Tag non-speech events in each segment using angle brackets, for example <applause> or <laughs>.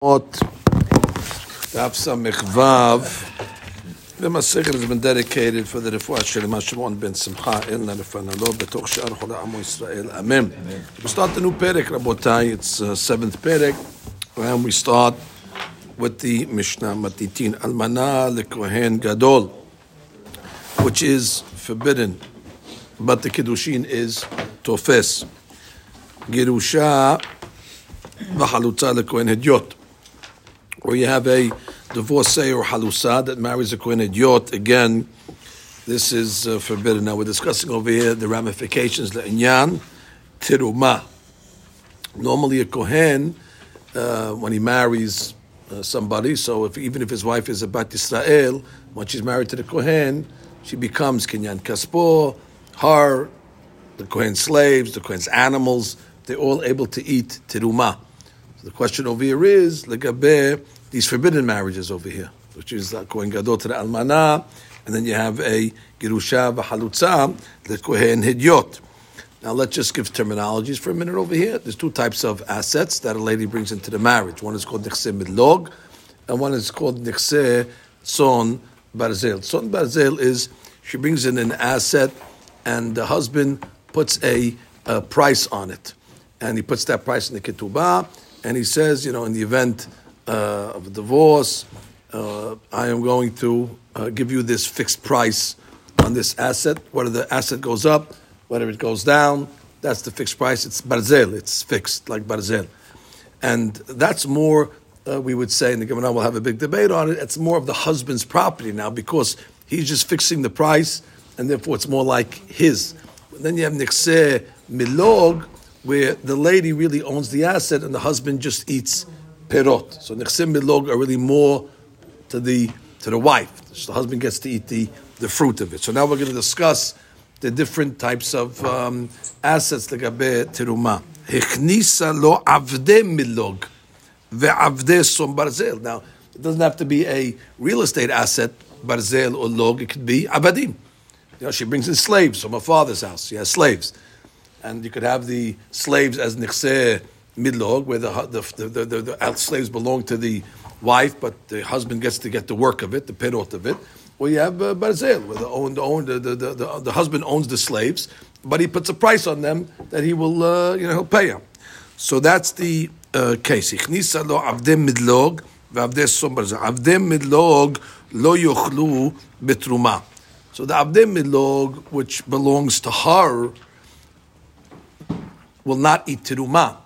The Masechet has been dedicated for the Refuah Shalima Shimon ben Simcha El Nalefanalo Betoch Shar Chola Amo Yisrael. Amen. We start the new Perek, Rabotai. It's uh, seventh Perek, and we start with the Mishnah Matitin Almana LeKohen Gadol, which is forbidden, but the Kiddushin is Tofes. Girusha v'halutza LeKohen Hedyot or you have a divorcee or halusa that marries a kohen hedyot, again, this is uh, forbidden. Now we're discussing over here the ramifications. Le'inyan tiruma. Normally, a kohen uh, when he marries uh, somebody, so if even if his wife is a bat Israel, when she's married to the kohen, she becomes kinyan kaspo, her, the kohen's slaves, the kohen's animals. They're all able to eat tiruma. So the question over here is legabe these forbidden marriages over here, which is uh, kohen gadol to the almana, and then you have a girusha v'halutza the kohen hidyot. Now let's just give terminologies for a minute over here. There's two types of assets that a lady brings into the marriage. One is called nichse midlog, and one is called nichse son barzel. Son barzel is she brings in an asset, and the husband puts a, a price on it, and he puts that price in the ketubah and he says, you know, in the event uh, of divorce, uh, I am going to uh, give you this fixed price on this asset. Whether the asset goes up, whether it goes down, that's the fixed price. It's barzel, it's fixed like barzel. And that's more, uh, we would say, and the Gemara will have a big debate on it, it's more of the husband's property now because he's just fixing the price and therefore it's more like his. Then you have nikseh milog, where the lady really owns the asset and the husband just eats perot. So nechsim milog are really more to the to the wife. So the husband gets to eat the, the fruit of it. So now we're going to discuss the different types of um, assets legabe teruma. Hechnisa lo avde milog ve'avde som barzel. Now it doesn't have to be a real estate asset barzel or log. It could be abadim. You know, she brings in slaves from her father's house. She has slaves and you could have the slaves as nichseh midlog, where the the, the, the, the, slaves belong to the wife, but the husband gets to get the work of it, the pirot of it. Or you have uh, barzel, where the, own, the, own, the, the, the, the, husband owns the slaves, but he puts a price on them that he will, uh, you know, he'll pay them. So that's the uh, case. Avdem midlog v'avdem som barzel. Avdem midlog lo yochlu betruma. So the avdem midlog, which belongs to her, will not eat teruma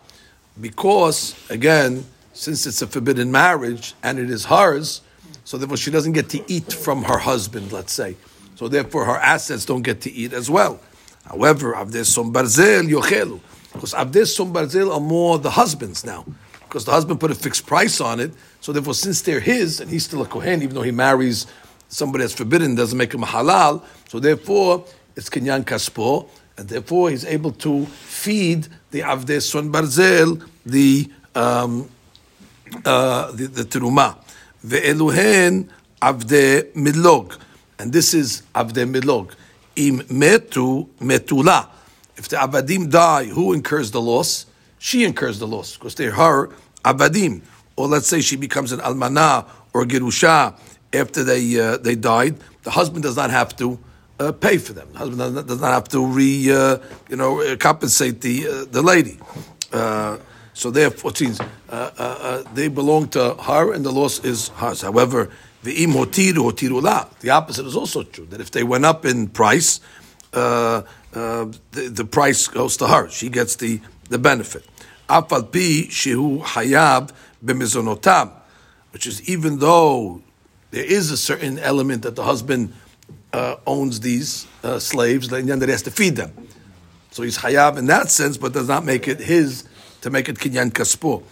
because again, since it's a forbidden marriage and it is hers, so therefore she doesn't get to eat from her husband. Let's say, so therefore her assets don't get to eat as well. However, avdes som barzel yochelu, because avdes som barzel are more the husbands now, because the husband put a fixed price on it. So therefore, since they're his and he's still a kohen, even though he marries somebody that's forbidden, doesn't make him a halal. So therefore, it's kinyan kaspo and therefore he's able to feed the Avde Son Barzel, the um, uh, the, the Teruma. Avde Milog. And this is Avde Milog. Im metu metula. If the Avadim die, who incurs the loss? She incurs the loss because they're her Avadim. Or let's say she becomes an Almana or Gerusha after they uh, they died. The husband does not have to uh, pay for them. The husband does not have to re, uh, you know, uh, compensate the uh, the lady. Uh, so therefore, means uh, they belong to her, and the loss is hers. However, the imotiru tirula. The opposite is also true. That if they went up in price, the, the price goes to her. She gets the the benefit. Afal pi shehu hayab b'mizonotam, which is even though there is a certain element that the husband uh, owns these uh, slaves, then he has to feed them. So he's hayab in that sense, but does not make it his to make it kinyan kaspo.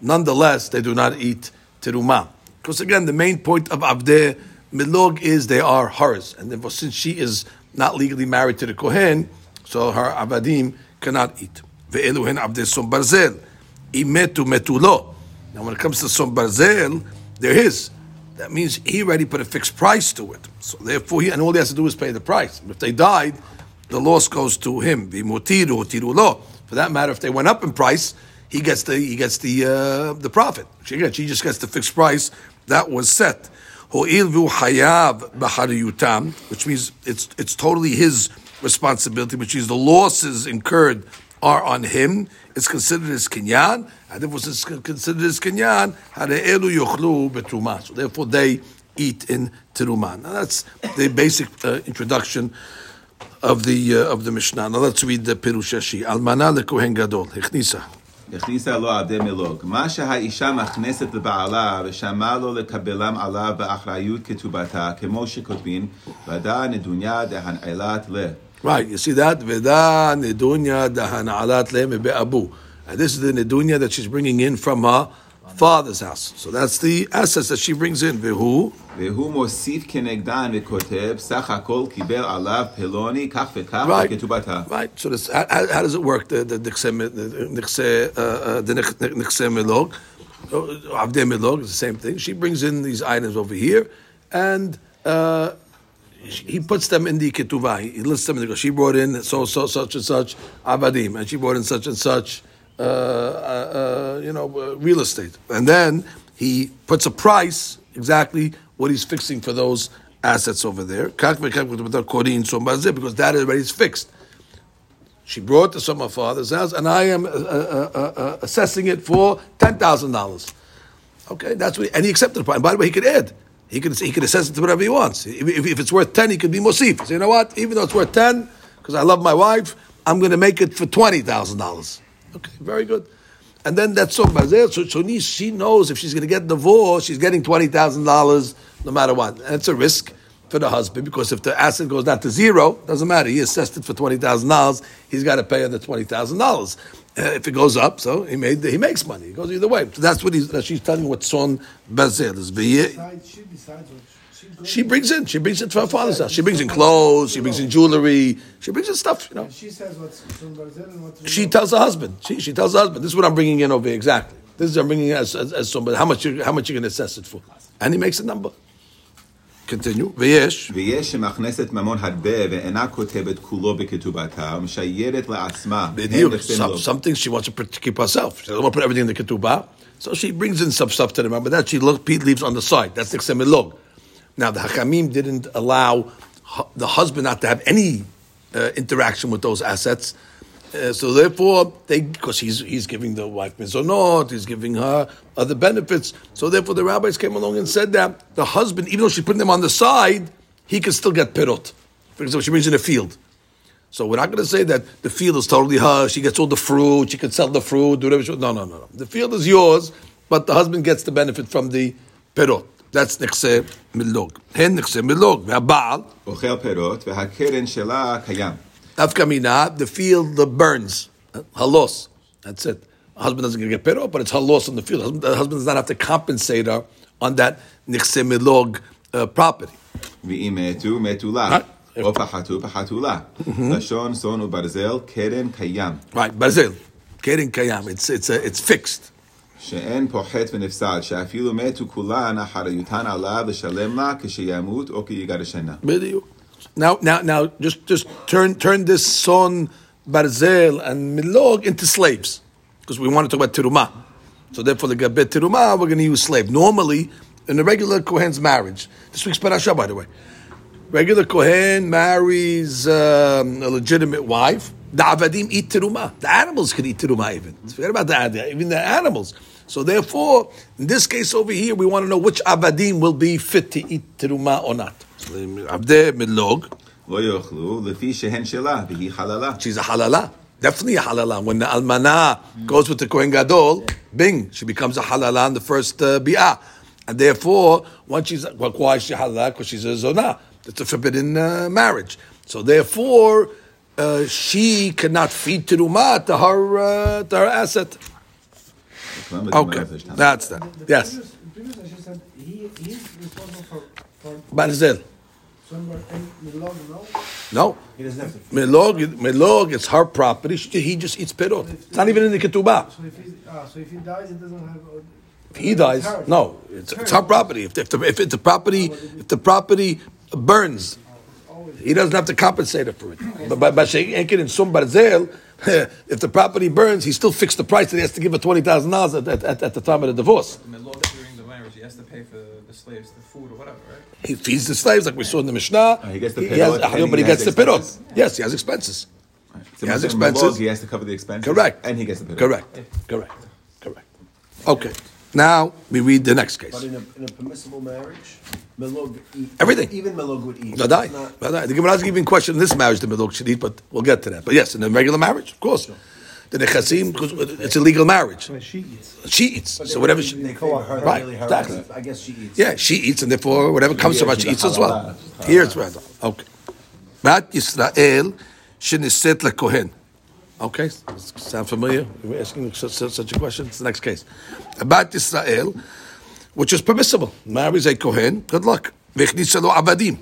Nonetheless, they do not eat teruma. Because again, the main point of avdeh milog is they are hers, and therefore, since she is not legally married to the kohen, so her avadim cannot eat. Ve'eluhen avdeh som barzel. Imetu metulo. Now, when it comes to som barzel, they're his. That means he already put a fixed price to it. So therefore, he, and all he has to do is pay the price. If they died, the loss goes to him. For that matter, if they went up in price, he gets the he gets the uh, the profit. She gets she just gets the fixed price that was set. Which means it's it's totally his responsibility, which means the losses incurred are on him It's considered as kinyan, and if it's considered as kinyan, hare'elu yochlu betruma. So therefore, they eat in teruman. Now that's the basic uh, introduction of the uh, of the Mishnah. Now let's read the Pirush Rashi. Almana lekohen gadol. Hechnisa. הכניסה לו עבדי מלוג. מה שהאישה מכנסת לבעלה ושמע לו לקבלם עליו באחריות כתובתה, כמו שכותבים, ודא נדוניה דהנעלת ל. Right, you see that? Veda nedunya dahana'alat le be'abu. And this is the nedunya that she's bringing in from her father's house. So that's the assets that she brings in. Vehu. והוא מוסיף כנגדן וכותב, סך הכל קיבל עליו פלוני כך וכך Right. בכתובתה. Right. So this, how, how how does it work? The the nichse the nichse uh, uh, the nich- nichse melog, Uh, avdei melog is the same thing. She brings in these items over here, and uh, she- he puts them in the ketuvah. He lists them. in the- She brought in so so such and such avadim, and she brought in such and such. Uh, uh, uh, you know, uh, real estate, and then he puts a price exactly what he's fixing for those assets over there. Because that already is fixed. She brought this from her father's house, and I am uh, uh, assessing it for ten thousand dollars. Okay, that's what, and he accepted the price. And by the way, he could add. He could he could assess it to whatever he wants. If, if, it's worth ten, he could be mosif. So you know what? Even though it's worth ten, because I love my wife, I'm going to make it for twenty thousand dollars. Okay, very good. And then that's so bazel. So, so she knows if she's going to get divorced, she's getting twenty thousand dollars no matter what. And it's a risk for the husband because if the asset goes down to zero, doesn't matter. He assessed it for twenty thousand dollars. He's got to pay her the twenty thousand dollars. Uh, if it goes up, so he made he makes money. He goes either way. So that's what he's. that she's telling what son bazel is. She decides what she. She brings in. She brings it to her father's house. She brings in clothes. She brings in jewelry. She brings in stuff. You know. She says what's from barzel and what's She tells her husband. She, she tells her husband. This is what I'm bringing in over here. Exactly. This is what I'm bringing in as, as, as somebody. How much you how much you going to assess it for? And he makes a number. Continue. V'yesh. ויש שמכנסת ממון הרבה ואינה כותבת כולו בכתובתה ומשיירת לעצמה הן בדיוק. נכסי Some, מלוג. some things she wants to put- keep herself. She doesn't want to put everything in the ketubah. So she brings in some stuff to them, but that she look, Pete leaves on the side. That's the milog. Now the Hakamim didn't allow hu- the husband not to have any uh, interaction with those assets. Uh, so therefore, they because he's he's giving the wife mizonot, he's giving her other benefits. So therefore, the rabbis came along and said that the husband, even though she put them on the side, he can still get pirot. For example, she brings in a field. So we're not going to say that the field is totally hers. She gets all the fruit. She can sell the fruit. Do whatever. She, no, no, no, no. The field is yours, but the husband gets the benefit from the perot. That's nechse milog. Hen nechse milog. Ve'abal אוכל פירות והקרן שלה קיים. afkamina. The field the burns. Halos. That's it. The husband doesn't get perot, but it's halos on the field. The husband, the husband does not have to compensate her on that nechse milog uh, property. ואם מתו, מתו לה. Right. או פחתו, פחתו לה. לשון, צאן וברזל, קרן קיים. Right. Basil. Keren kayam. It's it's uh, it's fixed. שאין פוחת ונפסד, שאפילו מתו כולן, אחריותן עליו לשלם לה כשימות או כי יגרשנה. Bediuk. Now, now, now, just just turn turn this son barzel and milog into slaves because we want to talk about teruma. So therefore, the gabet teruma, we're going to use slave. Normally, in a regular kohen's marriage, this week's parasha, by the way, regular kohen marries um, a legitimate wife. The avadim eat teruma. The animals can eat teruma even. Forget about the even the animals. So therefore, in this case over here, we want to know which avadim will be fit to eat teruma or not. So Avdeh milog, לא יאכלו, לפי שהן שלה, והיא חללה. she's a halala. Definitely a halala. When the almana goes with the kohen gadol, bing, she becomes a halala in the first uh, bi'ah. And therefore, once she's, well, why is she halala? Because she's a zonah. It's a forbidden uh, marriage. So therefore, uh, she cannot feed teruma to her, uh, to her asset. Okay, that's that. The Yes. Previous, the previous Rashi said he, he's responsible for, for Barzel. somewhere in Milog, no? No. He doesn't have to. Milog, milog, it's her property. He just eats perot. It's not even in the ketubah. So if, he, ah, so if he dies, he doesn't have. Uh, If he dies, hers. no, it's, it's her property. If, if, the, if the property if the property burns, Oh, He doesn't have to compensate her for it. But by, by Enkin and Sum Barzel, <laughs> if the property burns, he still fixed the price that he has to give her twenty thousand dollars at, at, at the time of the divorce. The law during the marriage, he has to pay for the slaves, the food or whatever, right? He feeds the slaves, like we saw in the Mishnah. Oh, he gets the He pirot, has, but he he gets has the pirot. expenses. Yes, he has expenses. So He has expenses. Malog, He has to cover the expenses. Correct. And he gets the pay. Correct. Correct. Correct. Okay. Now we read the next But case. in a, in a permissible marriage, Melog eat. Everything. Even Melog would eat. Vadai. It's not- Vadai. The Gemara is even questioning this marriage the Milok should eat, but we'll get to that. But yes, in a regular marriage, of course. The Nechasim, because it's a legal marriage. She eats. She eats. So whatever she, They call her Right, really her. exactly. I guess she eats. yeah, she eats, and therefore whatever comes from her, she eats as well. Here it's random. Okay. Bat Yisrael sheniset lekohen. Okay, sound familiar? We're asking such, a question. It's the next case. Bat Yisrael, which is permissible. Marries a kohen. Good luck. V'chnisa lo abadim.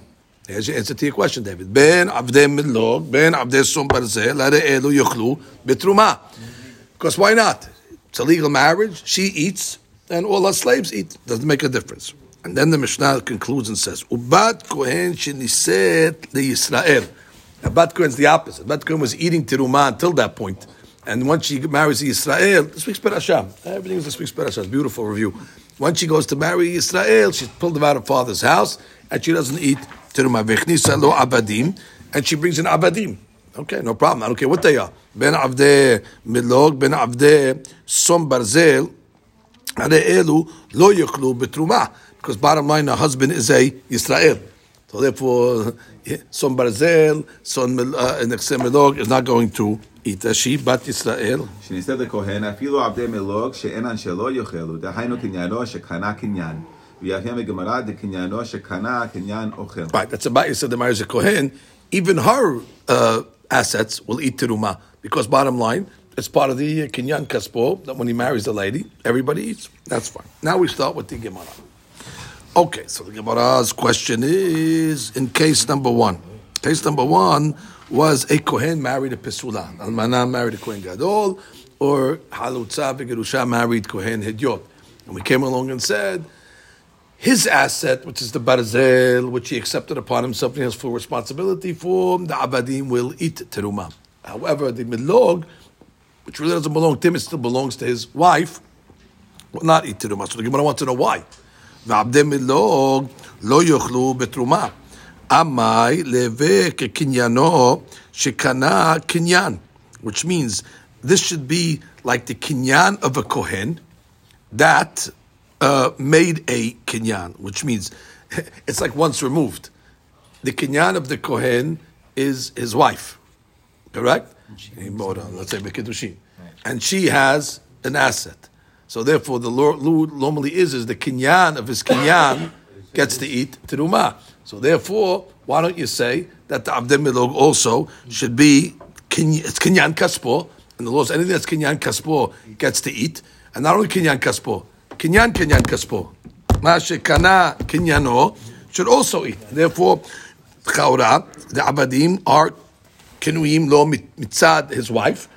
Here's your answer to your question, David. Ben avdei milog, ben avdei som barzel, hare elu yochlu betruma. Because why not? It's a legal marriage. She eats, and all her slaves eat. Doesn't make a difference. And then the Mishnah concludes and says, "Ubat kohen sheniset Yisrael." Now, Bat Kohen's the opposite. Bat Kohen was eating teruma until that point, and once she marries Yisrael, this week's Perashah. Everything is this week's Perashah. It's beautiful review. Once she goes to marry Yisrael, she's pulled out of father's house, and she doesn't eat teruma. Vechnisa lo abadim, and she brings in abadim. Okay, no problem. I don't care what they are. Ben avde milog, ben avde som barzel, הרי אלו לא יאכלו בתרומה, because bottom line, her husband is a Yisrael. So therefore, son barzel, son mil- uh, נכסי מלוג is not going to eat. As she, בת ישראל, שנישאת לכהן, אפילו עבדי מלוג שאינן שלא יאכלו, דהיינו קניינו שקנה קניין. Right, that's a bias of the marriage of Kohen. Even her uh, assets will eat teruma because bottom line, it's part of the uh, kinyan kaspo that when he marries the lady, everybody eats. That's fine. Now we start with the Gemara. Okay, so the Gemara's question is in case number one. Case number one was a Kohen married a Pesula. Almana married a Kohen Gadol, or Halutza Gerusha married Kohen Hedyot. And we came along and said, his asset, which is the barzel, which he accepted upon himself and he has full responsibility for, the abadim will eat teruma. However, the milog, which really doesn't belong to him, it still belongs to his wife, will not eat teruma. So the Gemara wants to know why. ועבדי מלוג לא יאכלו בתרומה. עמאי לווה כקניינו שקנה קניין, which means this should be like the kinyan of a kohen that uh, made a kinyan, which means <laughs> it's like once removed. The kinyan of the kohen is his wife, correct? He bought her, let's say Bekidushin. And she has an asset. So therefore, the law normally is is the kinyan of his kinyan gets to eat teruma. So therefore, why don't you say that the abdem milog also should be kinyan, it's kinyan kaspo, and the law is anything that's kinyan kaspo gets to eat, and not only kinyan kaspo, kinyan kinyan kaspo, ma shekana kinyano should also eat. Therefore, chaura the abadim are kinuim lo mitzad his wife.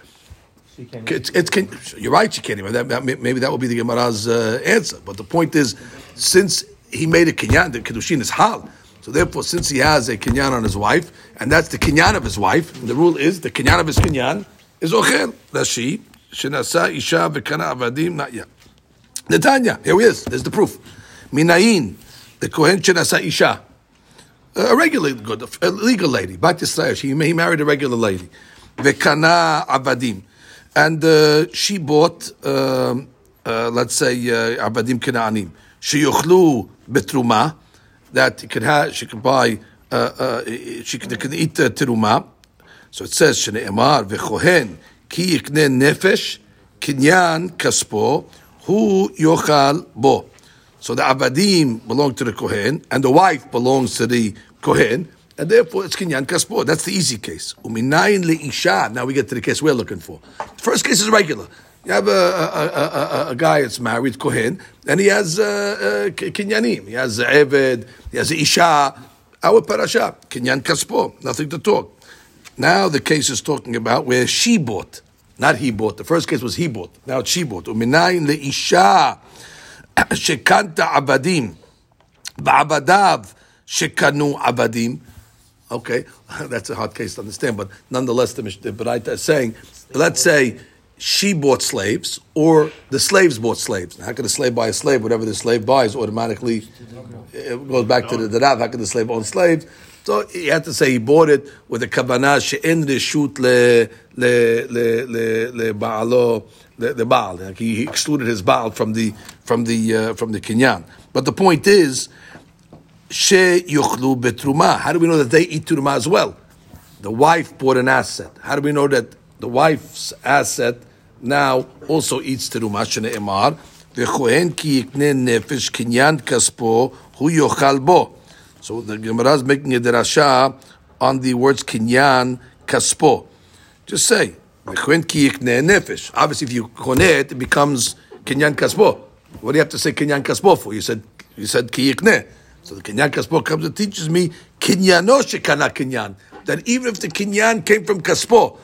It's, it's can, you're right. She can't even. That, that, maybe that will be the Gemara's uh, answer. But the point is, since he made a kinyan, the kiddushin is hal. So therefore, since he has a kinyan on his wife, and that's the kinyan of his wife, the rule is the kinyan of his kinyan is ochel. That's she. Shenasa isha v'kana avadim. Not yet. Netanya. Here he is. There's the proof. Minayin. The kohen shenasa isha. A regular good, a legal lady. Bat Yisrael. She, he married a regular lady. Vekana avadim. And uh, she bought, um, uh, let's say, uh, avadim kenaanim. Sheyochlu betruma. That he could have, she could buy, uh, uh, she they can eat uh, teruma. So it says, Shne'emar v'chohen ki yikne nefesh kinyan kaspo hu yochal bo. So the avadim belong to the kohen, and the wife belongs to the kohen, and therefore it's kinyan kaspo. That's the easy case. Uminayin leisha. Now we get to the case we're looking for. The first case is regular. You have a, a, a, a, guy that's married, kohen, and he has uh, uh, kinyanim. He has eved, he has isha. Our parasha, kinyan kaspo. Nothing to talk. Now the case is talking about where she bought, not he bought. The first case was he bought. Now it's she bought. Uminayin leisha <clears throat> shekanta abadim, ba'abadav shekanu abadim. Okay, <laughs> that's a hard case to understand, but nonetheless, the, the Baraita is saying, let's say she bought slaves or the slaves bought slaves. How can a slave buy a slave? Whatever the slave buys automatically it goes back to the, the. How can the slave own slaves? So he had to say he bought it with a kavanah she'en reshut le le le le le baalo the, the baal. Like he, excluded his baal from the from the uh, from the kinyan. But the point is, she yuchlu betruma. How do we know that they eat truma as well? The wife bought an asset. How do we know that the wife's asset now also eats truma? teruma? Shneimar v'chohen ki yikne nefesh kinyan kaspo hu yochal bo. So the Gemara is making a derasha on the words kinyan kaspo. Just say nefesh. Obviously, if you konet, it becomes kinyan kaspo. What do you have to say kinyan kaspo for? You said you said ki yikne. So the kinyan kaspo comes and teaches me kinyano shekana kinyan. That even if the kinyan came from kaspo,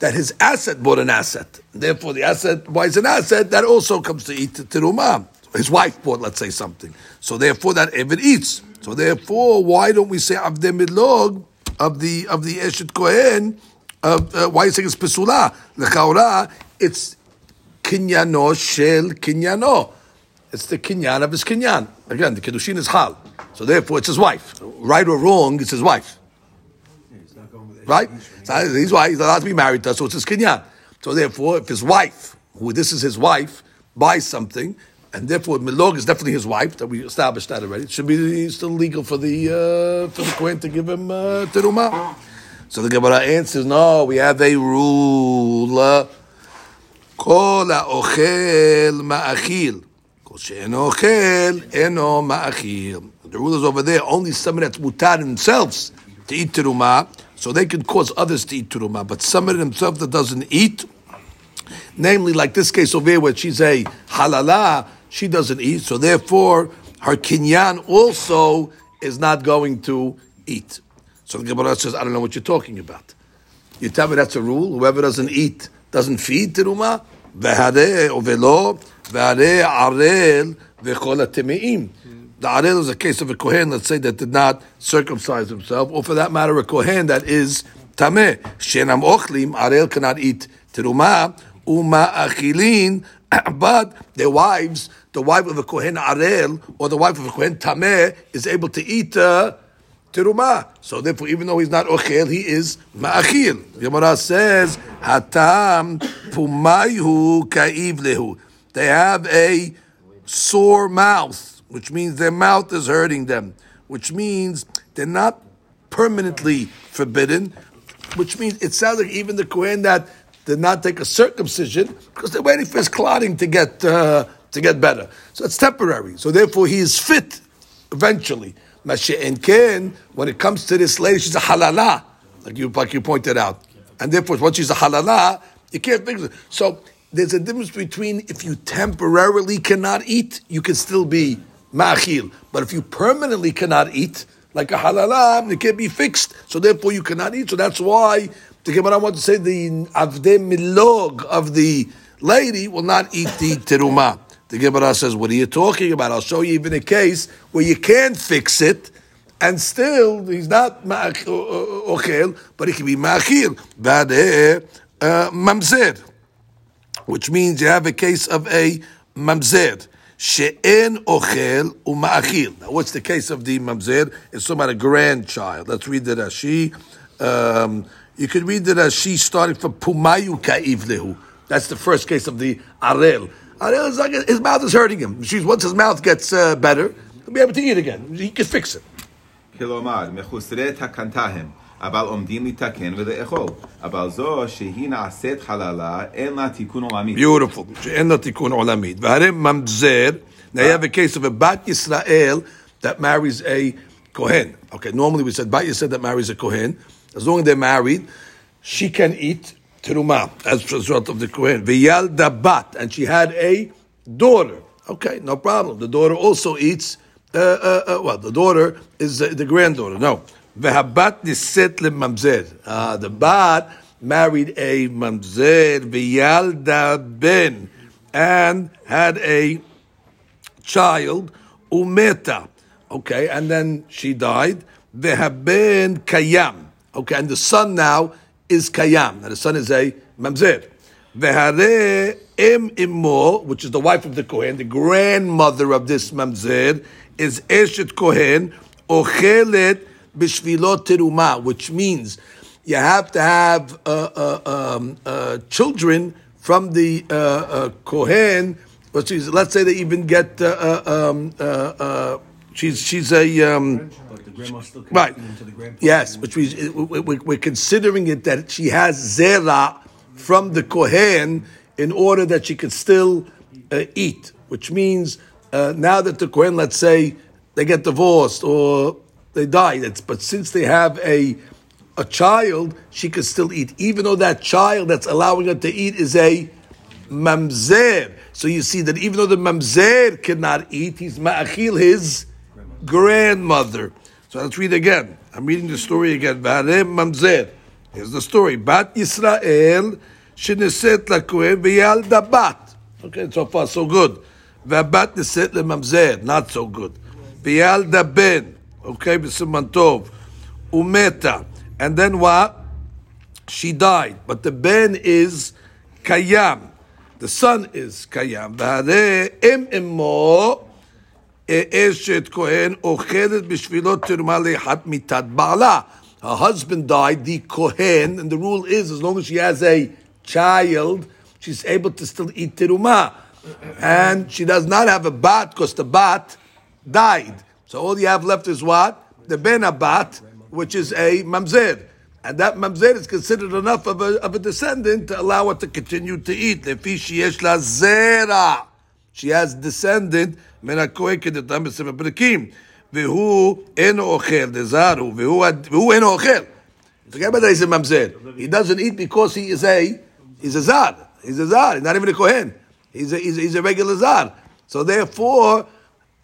that his asset bought an asset. Therefore, the asset buys an asset that also comes to eat teruma. His wife bought, let's say, something. So therefore, that Evid eats. So therefore, why don't we say avde midlog of the of the eshet kohen? Of, uh, why saying it's pesula? Lechaura, it's kinyano shel kinyano. It's the kinyan of his kinyan. Again, the kiddushin is hal. So therefore, it's his wife. Right or wrong, it's his wife. Right? So he's why he's allowed to be married to her, so it's his kinyan. So therefore, if his wife, who this is his wife, buys something, and therefore milog is definitely his wife, that we established that already, it should be still legal for the uh, for the Kohen to give him uh, teruma. So the Gemara answers, no, we have a rule. uh, כל האוכל מאכיל. כל שאינו אוכל, אינו מאכיל. The rule is over there, only someone that's mutar themselves to eat teruma, so they can cause others to eat teruma. But someone himself that doesn't eat, namely like this case over here where she's a halala, she doesn't eat, so therefore her kinyan also is not going to eat. So the Gemara says, I don't know what you're talking about. You tell me that's a rule. Whoever doesn't eat doesn't feed teruma. Vehare ovelo. The arel is a case of a kohen, let's say, that did not circumcise himself, or for that matter, a kohen that is tameh. Shenam ochlim, arel cannot eat teruma. Uma achilin, <clears throat> but their wives, the wife of a kohen arel or the wife of a kohen tameh is able to eat. Uh, teruma. So therefore, even though he's not ochel, he is ma'achil. Gemara says, hatam pumayhu ka'iv lehu. They have a sore mouth, which means their mouth is hurting them, which means they're not permanently forbidden, which means it sounds like even the Kohen that did not take a circumcision, because they're waiting for his clotting to get, uh, to get better. So it's temporary. So therefore, he is fit eventually. Mashiach Ken, when it comes to this lady, she's a halala, like you, like you pointed out. And therefore, once she's a halala, you can't fix it. So there's a difference between if you temporarily cannot eat, you can still be ma'achil. But if you permanently cannot eat, like a halala, it can't be fixed. So therefore, you cannot eat. So that's why the Gemara wants to say the avde milog of the lady will not eat the teruma. The Gemara says, "What are you talking about?" I'll show you even a case where you can't fix it, and still he's not o- o- ochel, but he can be ma'achil, vadeh uh, mamzer, which means you have a case of a mamzer. She'en ochel u'ma'achil. Now, what's the case of the mamzer? It's about a grandchild. Let's read the Rashi. Um, you could read the Rashi starting from pumayu ka'iv lehu. That's the first case of the arel. Arel is like his mouth is hurting him. She's once his mouth gets uh, better, he'll be able to eat again. He can fix it. כלומר, מחוסרי תקנתה הם, אבל עומדים לתקן ולאכול. אבל זו שהיא נעשית חללה, אין לה תיקון עולמי. Beautiful. שאין לו תיקון עולמית. והרי ממזר, now you have a case of a bat Yisrael that marries a Kohen. Okay, normally we said bat Yisrael that marries a Kohen. As long as they're married, she can eat teruma as a result of the Kohen. V'yalda bat, and she had a daughter. Okay, no problem. The daughter also eats, uh, uh, uh, well, the daughter is uh, the granddaughter. No. V'habat niset mamzer. Uh, the bat married a mamzer, v'yalda ben, and had a child, umeta. Okay, and then she died. Vehaben kayam. Okay, and the son now is kayam. Now the son is a mamzer. Vehare em imo, which is the wife of the kohen, the grandmother of this mamzer, is eshet kohen ochelet b'shvilot teruma, which means you have to have uh, uh, um, uh, children from the uh, uh, kohen. Let's say they even get uh, um, she's she's a um, Right. Yes, which we- we- we're considering it that she has zera from the kohen in order that she could still uh, eat. Which means uh, now that the kohen, let's say, they get divorced or they die, but since they have a a child, she could still eat, even though that child that's allowing her to eat is a mamzer. So you see that even though the mamzer cannot eat, he's ma'achil his grandmother. So let's read again. I'm reading the story again. V'harem mamzer. Here's the story. Bat Yisrael sheniset lakohen v'yalda bat. Okay, so far so good. V'bat niset lemamzer. Not so good. V'yalda ben. Okay, b'siman tov. Umeta. And then what? She died. But the ben is kayam. The son is kayam. V'hareh em emo. Eshet Kohen ochelet b'shvilo tirma lehat mitat. Her husband died, the Kohen, and the rule is as long as she has a child, she's able to still eat tiruma. And she does not have a bat because the bat died. So all you have left is what? The ben abat, which is a mamzer. And that mamzer is considered enough of a, of a descendant to allow her to continue to eat. Lefi sheyesh la zera. She has descendant מן הכהן כדתם בספר פרקים. והוא אינו אוכל, דזר הוא, והוא, והוא אינו אוכל. Forget about that he's a mamzer. He doesn't eat because he is a, he's a zar. He's a zar. He's not even a kohen. He's a, he's a, he's a regular zar. So therefore,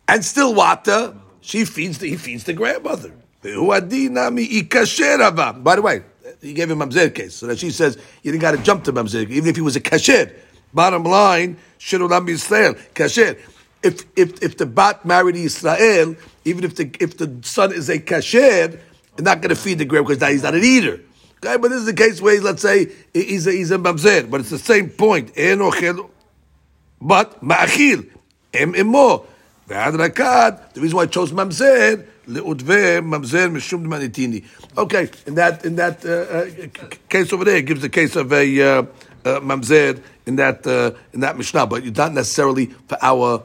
and still water, she feeds the, he feeds the grandmother. והוא הדין נמי יקשר אבל. By the way, he gave him mamzer case, so that she says you didn't got to jump to mamzer, even if he was a kasher. Bottom line, Shirulam Yisrael. Kasher. If, if, if the bat married Israel, even if the, if the son is a kasher, they're not going to feed the grape because he's not an eater. Okay, but this is the case where, let's say, he's a, he's a mamzer, but it's the same point. But ma'achil, em emo, the reason why I chose mamzer, le'udve mamzer mishum manitini. Okay, in that, in that uh, uh, case over there, it gives the case of a... Uh, uh, mamzer in that, uh, in that Mishnah, but it's not necessarily for our,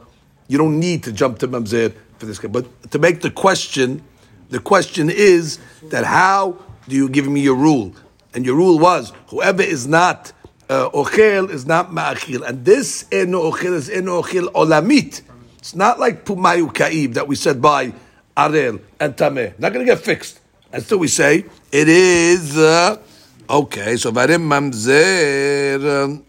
you don't need to jump to mamzer for this. But to make the question, the question is that how do you give me your rule? And your rule was, whoever is not uh, ochel is not ma'achil. And this eno ochel is eno ochel olamit. It's not like pumayu ka'ib that we said by arel and tameh. Not going to get fixed. And still we say it is uh, okay. So varim mamzer. Um,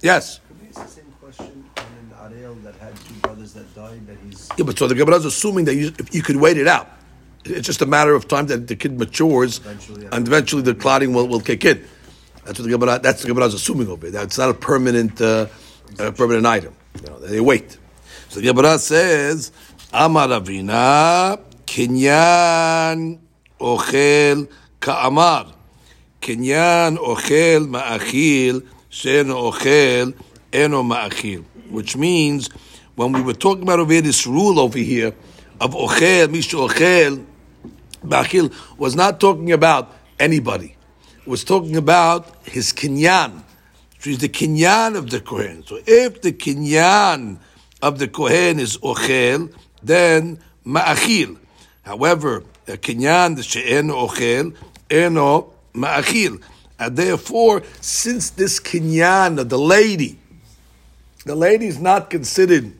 yes. The same question that had two brothers that died that he's Yeah, but so the Gemara is assuming that you, if you could wait it out. It's just a matter of time that the kid matures, Eventually, yeah. and eventually the clotting will, will kick in. That's what the Gemara. That's the Gemara is assuming over there. It's not a permanent, uh, uh, permanent item. You know, they wait. So the Gemara says, "Amar Ravina kinyan ochel ka'amar kinyan ochel ma'achil she'eno ochel eno ma'achil," which means when we were talking about over this rule over here of ochel, mishu ochel, ma'achil was not talking about anybody. It was talking about his kinyan, which is the kinyan of the kohen. So if the kinyan of the kohen is ochel, then ma'achil. However, the she'en ochel, eno ma'achil. And therefore, since this kinyan the lady, the lady is not considered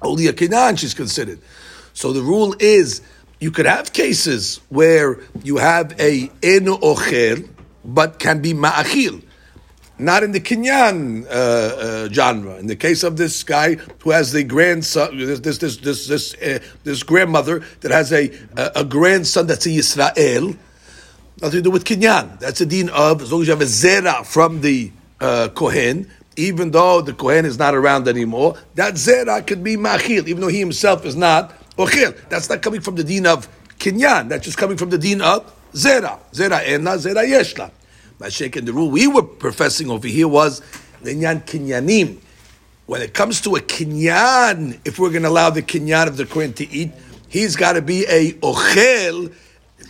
only a kinyan, she's considered. So the rule is you could have cases where you have a eno ochel, but can be ma'achil. Not in the kinyan uh, uh, genre. In the case of this guy who has the grandson, this this this this this, uh, this grandmother that has a, a a grandson that's a Yisrael, nothing to do with kinyan. That's a din of as long as you have a zera from the uh, kohen, even though the kohen is not around anymore, that zera could be machil, even though he himself is not ochel. That's not coming from the din of kinyan. That's just coming from the din of zera. Zera ena, zera yeshla. Mashek, and the rule we were professing over here was linyan kinyanim. When it comes to a kinyan, if we're going to allow the kinyan of the Kohen to eat, he's got to be a ochel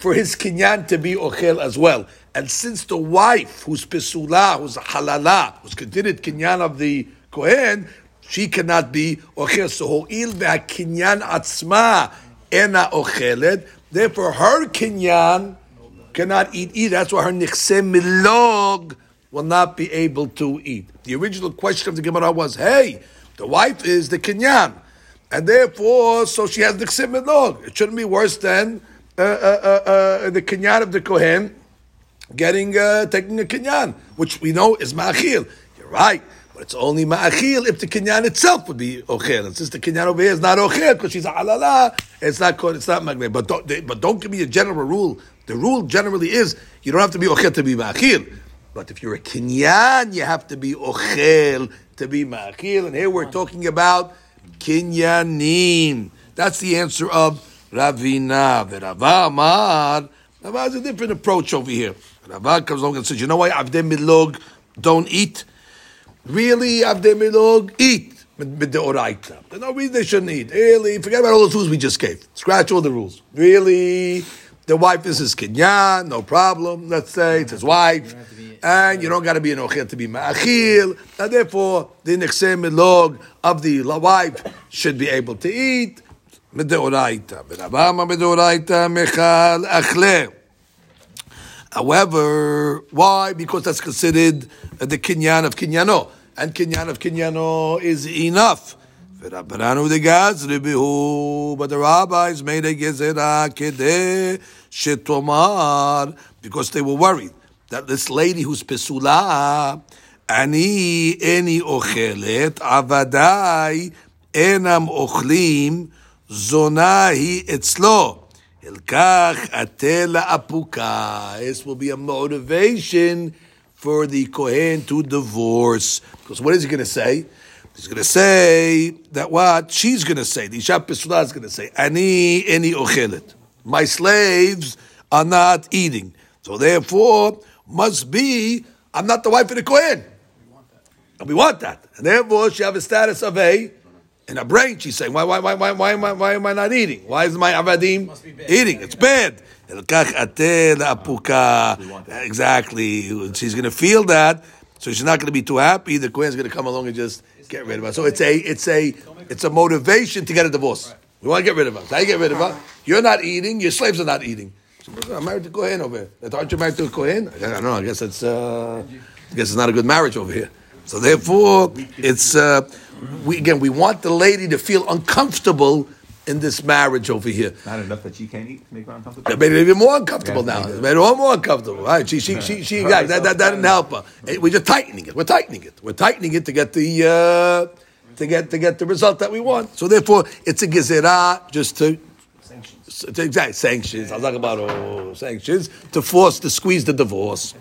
for his kinyan to be ochel as well. And since the wife, who's pesula, who's halala, who's considered kinyan of the Kohen, she cannot be ochel. So ho'il kinyan atzma ena ochelet. Therefore, her kinyan cannot eat either. That's why her nichse milog will not be able to eat. The original question of the Gemara was, hey, the wife is the kinyan. And therefore, so she has nichse milog. It shouldn't be worse than uh, uh, uh, uh, the kinyan of the Kohen getting uh, taking a kinyan, which we know is ma'achil. You're right, but it's only ma'achil if the kinyan itself would be ochel. And since the kinyan over here is not ochel because she's a halala, it's not called, it's not magnet. But don't, but don't give me a general rule. The rule generally is you don't have to be ochel to be ma'achil. But if you're a kinyan, you have to be ochel to be ma'achil. And here we're talking about kinyanim. That's the answer of Ravina. Rava Amar. Rava has a different approach over here. Rava comes along and says, you know why Avdei Milog don't eat? Really, Avdei Milog eat. With the oraita. There's no reason they shouldn't eat. Really, forget about all those rules we just gave. Scratch all the rules. Really, the wife is his kinyan, no problem. Let's say it's his wife, and you don't got to be an ochel to be ma'achil. And therefore, the nechsem milog of the wife should be able to eat. מדאורייתא. ורבה אמר מדאורייתא מיכל אכלה. However, why? Because that's considered the kinyan of kinyano, and kinyan of kinyano is enough. But the rabbis made a gezerah kede shetomar because they were worried that this lady who's pesula, ani eni ochelet avadai enam ochlim zonah hi etzlo. This will be a motivation for the Kohen to divorce. Because what is he going to say? He's going to say that what? She's going to say, the Isha Pesula is going to say, Ani eni ochelet. My slaves are not eating. So therefore, must be, I'm not the wife of the Kohen. And we want that. And therefore, she have a status of a in her brain, she's saying, why, why, why, why, why, am, I, why am I not eating? Why is my avadim eating? It's bad. Elkach ateh la'apuka. Exactly. She's going to feel that, so she's not going to be too happy. The Kohen's going to come along and just get rid of her. So it's a, it's a, it's a motivation to get a divorce. We want to get rid of her. How you get rid of her? You're not eating. Your slaves are not eating. I'm married to Kohen over here. Aren't you married to a Kohen? I don't know. I guess it's, uh, I guess it's not a good marriage over here. So therefore, it's uh, we, again we want the lady to feel uncomfortable in this marriage over here. Not enough that she can't eat to make her uncomfortable. It made it even more uncomfortable Yeah, now. yeah. It made it all more uncomfortable. Right? She, she, she, she, yeah, that, that, that didn't help her. We're just tightening it. We're tightening it. We're tightening it to get the uh, to get to get the result that we want. So therefore, it's a gezerah just to. Sanctions. To, exactly, sanctions. I'll talk about oh, sanctions to force to squeeze the divorce.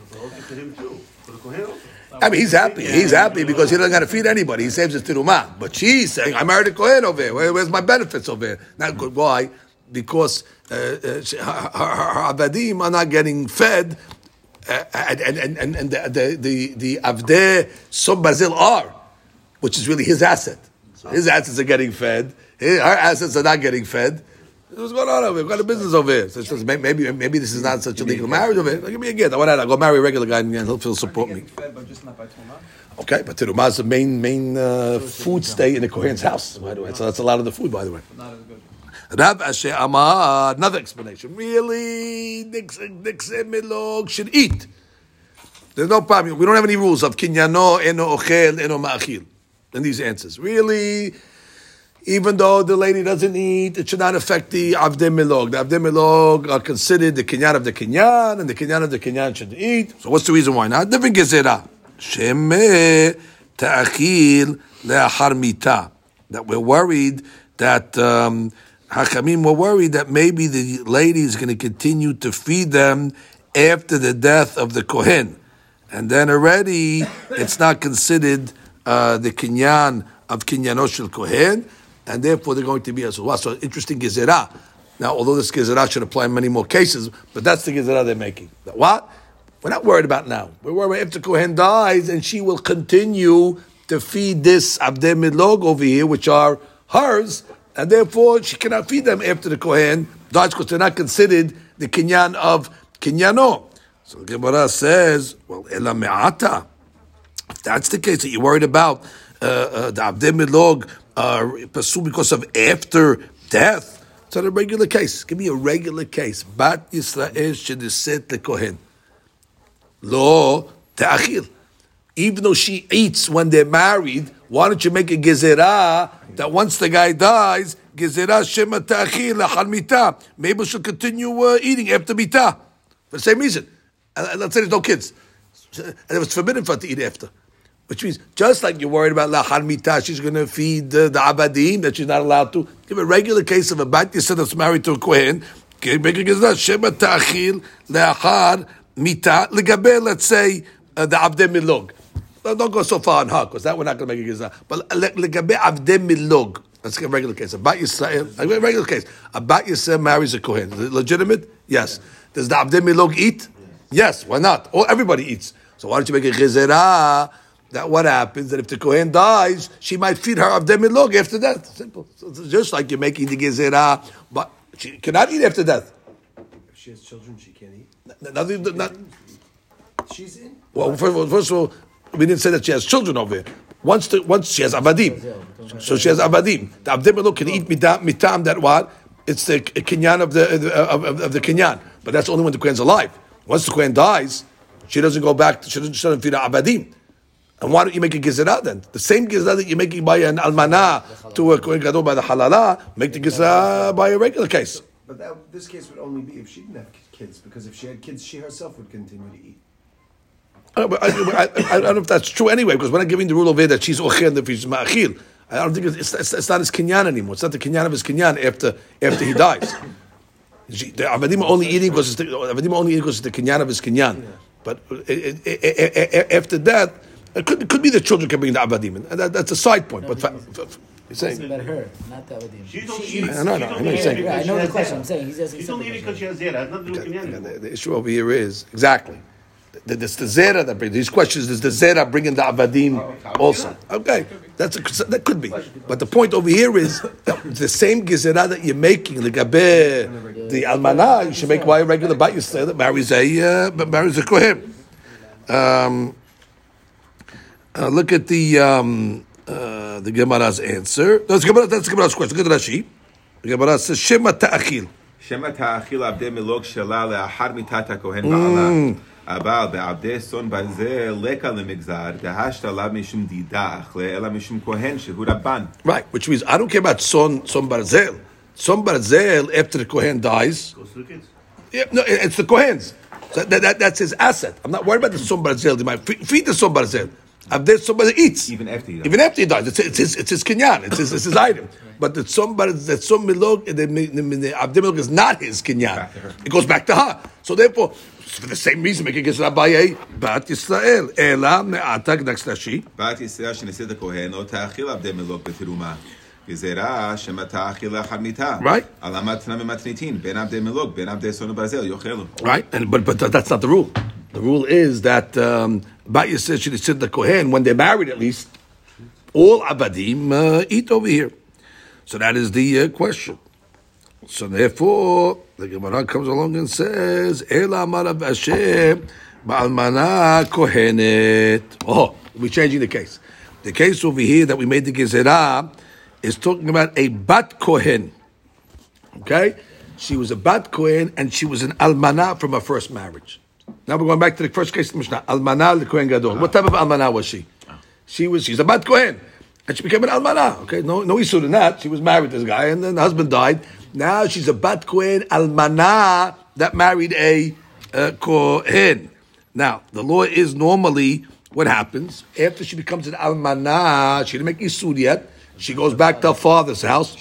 I mean, he's happy. He's happy because he doesn't got to feed anybody. He saves his tirumah. But she's saying, I married a Kohen over here. Where, where's my benefits over here? Not good. Why? Because uh, uh, she- her, her, her avadim are not getting fed, uh, and, and, and, and the, the, the, the avdeh som bazil are, which is really his asset. His assets are getting fed. His, her assets are not getting fed. What's going on over here? We've got a business over here? So says, may- maybe, maybe this is not such a legal marriage over here. Give me a gift. I want to go marry a regular guy and he'll he'll support me. Okay, but terumah is the main main uh, food stay in the Kohen's house, by the way. So that's a lot of the food, by the way. Another explanation. Really, should eat. There's no problem. We don't have any rules of kinyano, eno ochel, eno ma'achil in these answers. Really, even though the lady doesn't eat, it should not affect the avdei milog. The avdei milog are considered the kinyan of the kinyan, and the kinyan of the kinyan should eat. So what's the reason why not? Different gezerah. Ta'achil le'achar mita. That we're worried that um, Hakamim were worried that maybe the lady is going to continue to feed them after the death of the Kohen. And then already it's not considered uh, the kinyan of kinyano shel Kohen. And therefore they're going to be as well. So interesting gezerah. Now, although this gezerah should apply in many more cases, but that's the gezerah they're making. What? We're not worried about now. We're worried about if the Kohen dies and she will continue to feed this Abdeh Midlog over here, which are hers, and therefore she cannot feed them after the Kohen dies because they're not considered the kinyan of kinyano. So Gemara says, well, ela me'ata. If that's the case that you're worried about, uh, uh, the Abdeh Midlog uh, because of after death, it's not a regular case. Give me a regular case. Bat Yisrael should sit the Kohen. Lo ta'achil. Even though she eats when they're married, why don't you make a gezerah that once the guy dies, gezerah shema ta'achil lahal mita. Maybe she'll continue uh, eating after mita. For the same reason. Uh, let's say there's no kids. And it was forbidden for her to eat after. Which means, just like you're worried about lahal mita, she's going to feed uh, the abadim that she's not allowed to. Give a regular case of a bat yisrael that's married to a kohen. Make a gezerah shema ta'achil lahal mita legabe. Let's say uh, the abdeh milog. Don't go so far on her because that we're not going to make a gezerah. But legabe abdeh milog. Let's get a regular case. A bat yisrael, a regular case. A bat yisrael marries a kohen. Is it legitimate? Yes. Does the abdeh milog eat? Yes. Why not? Or everybody eats. So why don't you make a gezerah? That what happens that if the kohen dies, she might feed her abdeh milog after death. Simple. So it's just like you're making the gezerah, but she cannot eat after death. If she has children, she can't eat. Nothing. Not, She's in. Well, first of, all, first of all, we didn't say that she has children over here. Once, the, once she has avadim, so she has avadim. The avdim can eat mitam, mitam that what? It's the kinyan of the of, of, of the kinyan, but that's only when the kohen's alive. Once the kohen dies, she doesn't go back. She doesn't, she doesn't feed her avadim. And why don't you make a gezerah then? The same gezerah that you're making by an almana to a kohen gadol by the halala, make the gezerah by a regular case. But that, this case would only be if she didn't have kids, because if she had kids, she herself would continue to eat. I, I, I, I don't know if that's true anyway, because we're not giving the rule over here that she's and if she's ma'achil. I don't think it's, it's, it's not his kinyan anymore. It's not the kinyan of his kinyan after after he dies. She, the avadim are only eating because it's the, avadim only eating because it's the kinyan of his kinyan. But uh, it, it, it, it, after that, it could, it could be the children can bring the Abadim. and that, that's a side point. But fa- fa- fa- you're It's saying, about her, not the Abadim. She's only She eating. I know, no, I know you're saying. Yeah, I know the question. I'm saying he's asking She's only something. eating because she has zera. It has nothing to do with Yeah, kinyan. the, the issue over here is exactly. that It's the zera that brings these questions. Is the zera bringing the avadim also? Okay, that's a, that could be. But the point over here is the same gezerah that you're making, the gabe, the almana, you should make why a regular bat you say that marries a uh, marries a kohen. Um, uh, look at the um, uh, the Gemara's answer. That's Gemara. That's Gemara's question. Look at Rashi. The Gemara says Shema ta'achil. שמא תאכיל עבדי מלוג שלה לאחר מיתת הכהן בעלה. אבל בעבדי צאן ברזל לקה למגזר, דהשת עליו משום דידך, אלא משום כהן שהוא רבן. Right, which means I don't care about son son barzel. Son barzel after the kohen dies. Goes to the kids. Yeah, no, it- it's the kohen's. So that, that, that's his asset. I'm not worried about the son barzel. They might feed, feed the son barzel. Abdel son barzel eats. Even after he dies. Even after he dies, it's, it's his it's his kinyan. It's his, it's his item. But the son barzel, the son milog, the, the, the Abdel milog is not his kinyan. Back to her. It goes back to her. So therefore, for the same reason, make a gesra by a bat Yisrael. Ela me'atag next Rashi. בת ישראל שנשאת הכהן, לא תאכיל עבדי מלוג בתרומה. גזירה שמא תאכיל לאחר מיתה. Right. על המתנה ממתניתין, בין עבדי מלוג, בין עבדי צאן וברזל, יאכלו. Right, and but but that's not the rule. The rule is that um, Bat Yisrael should sit the Kohen when they're married at least. All abadim uh, eat over here, so that is the uh, question. So therefore, the Gemara comes along and says, "Ela marav Hashem ba'almana kohenet." Oh, we're changing the case. The case over here that we made the gezerah is talking about a bat kohen. Okay? She was a Bat Kohen and she was an Almana from her first marriage. Now we're going back to the first case of the Mishnah. Almana the Kohen Gadol. What type of Almana was she? She was, she's a Bat Kohen. And she became an Almana. Okay? No, no issue in that. She was married to this guy and then the husband died. Now she's a Bat Kohen Almana that married a uh, Kohen. Now, the law is normally what happens after she becomes an Almana, she didn't make Isud yet. She goes back to her father's house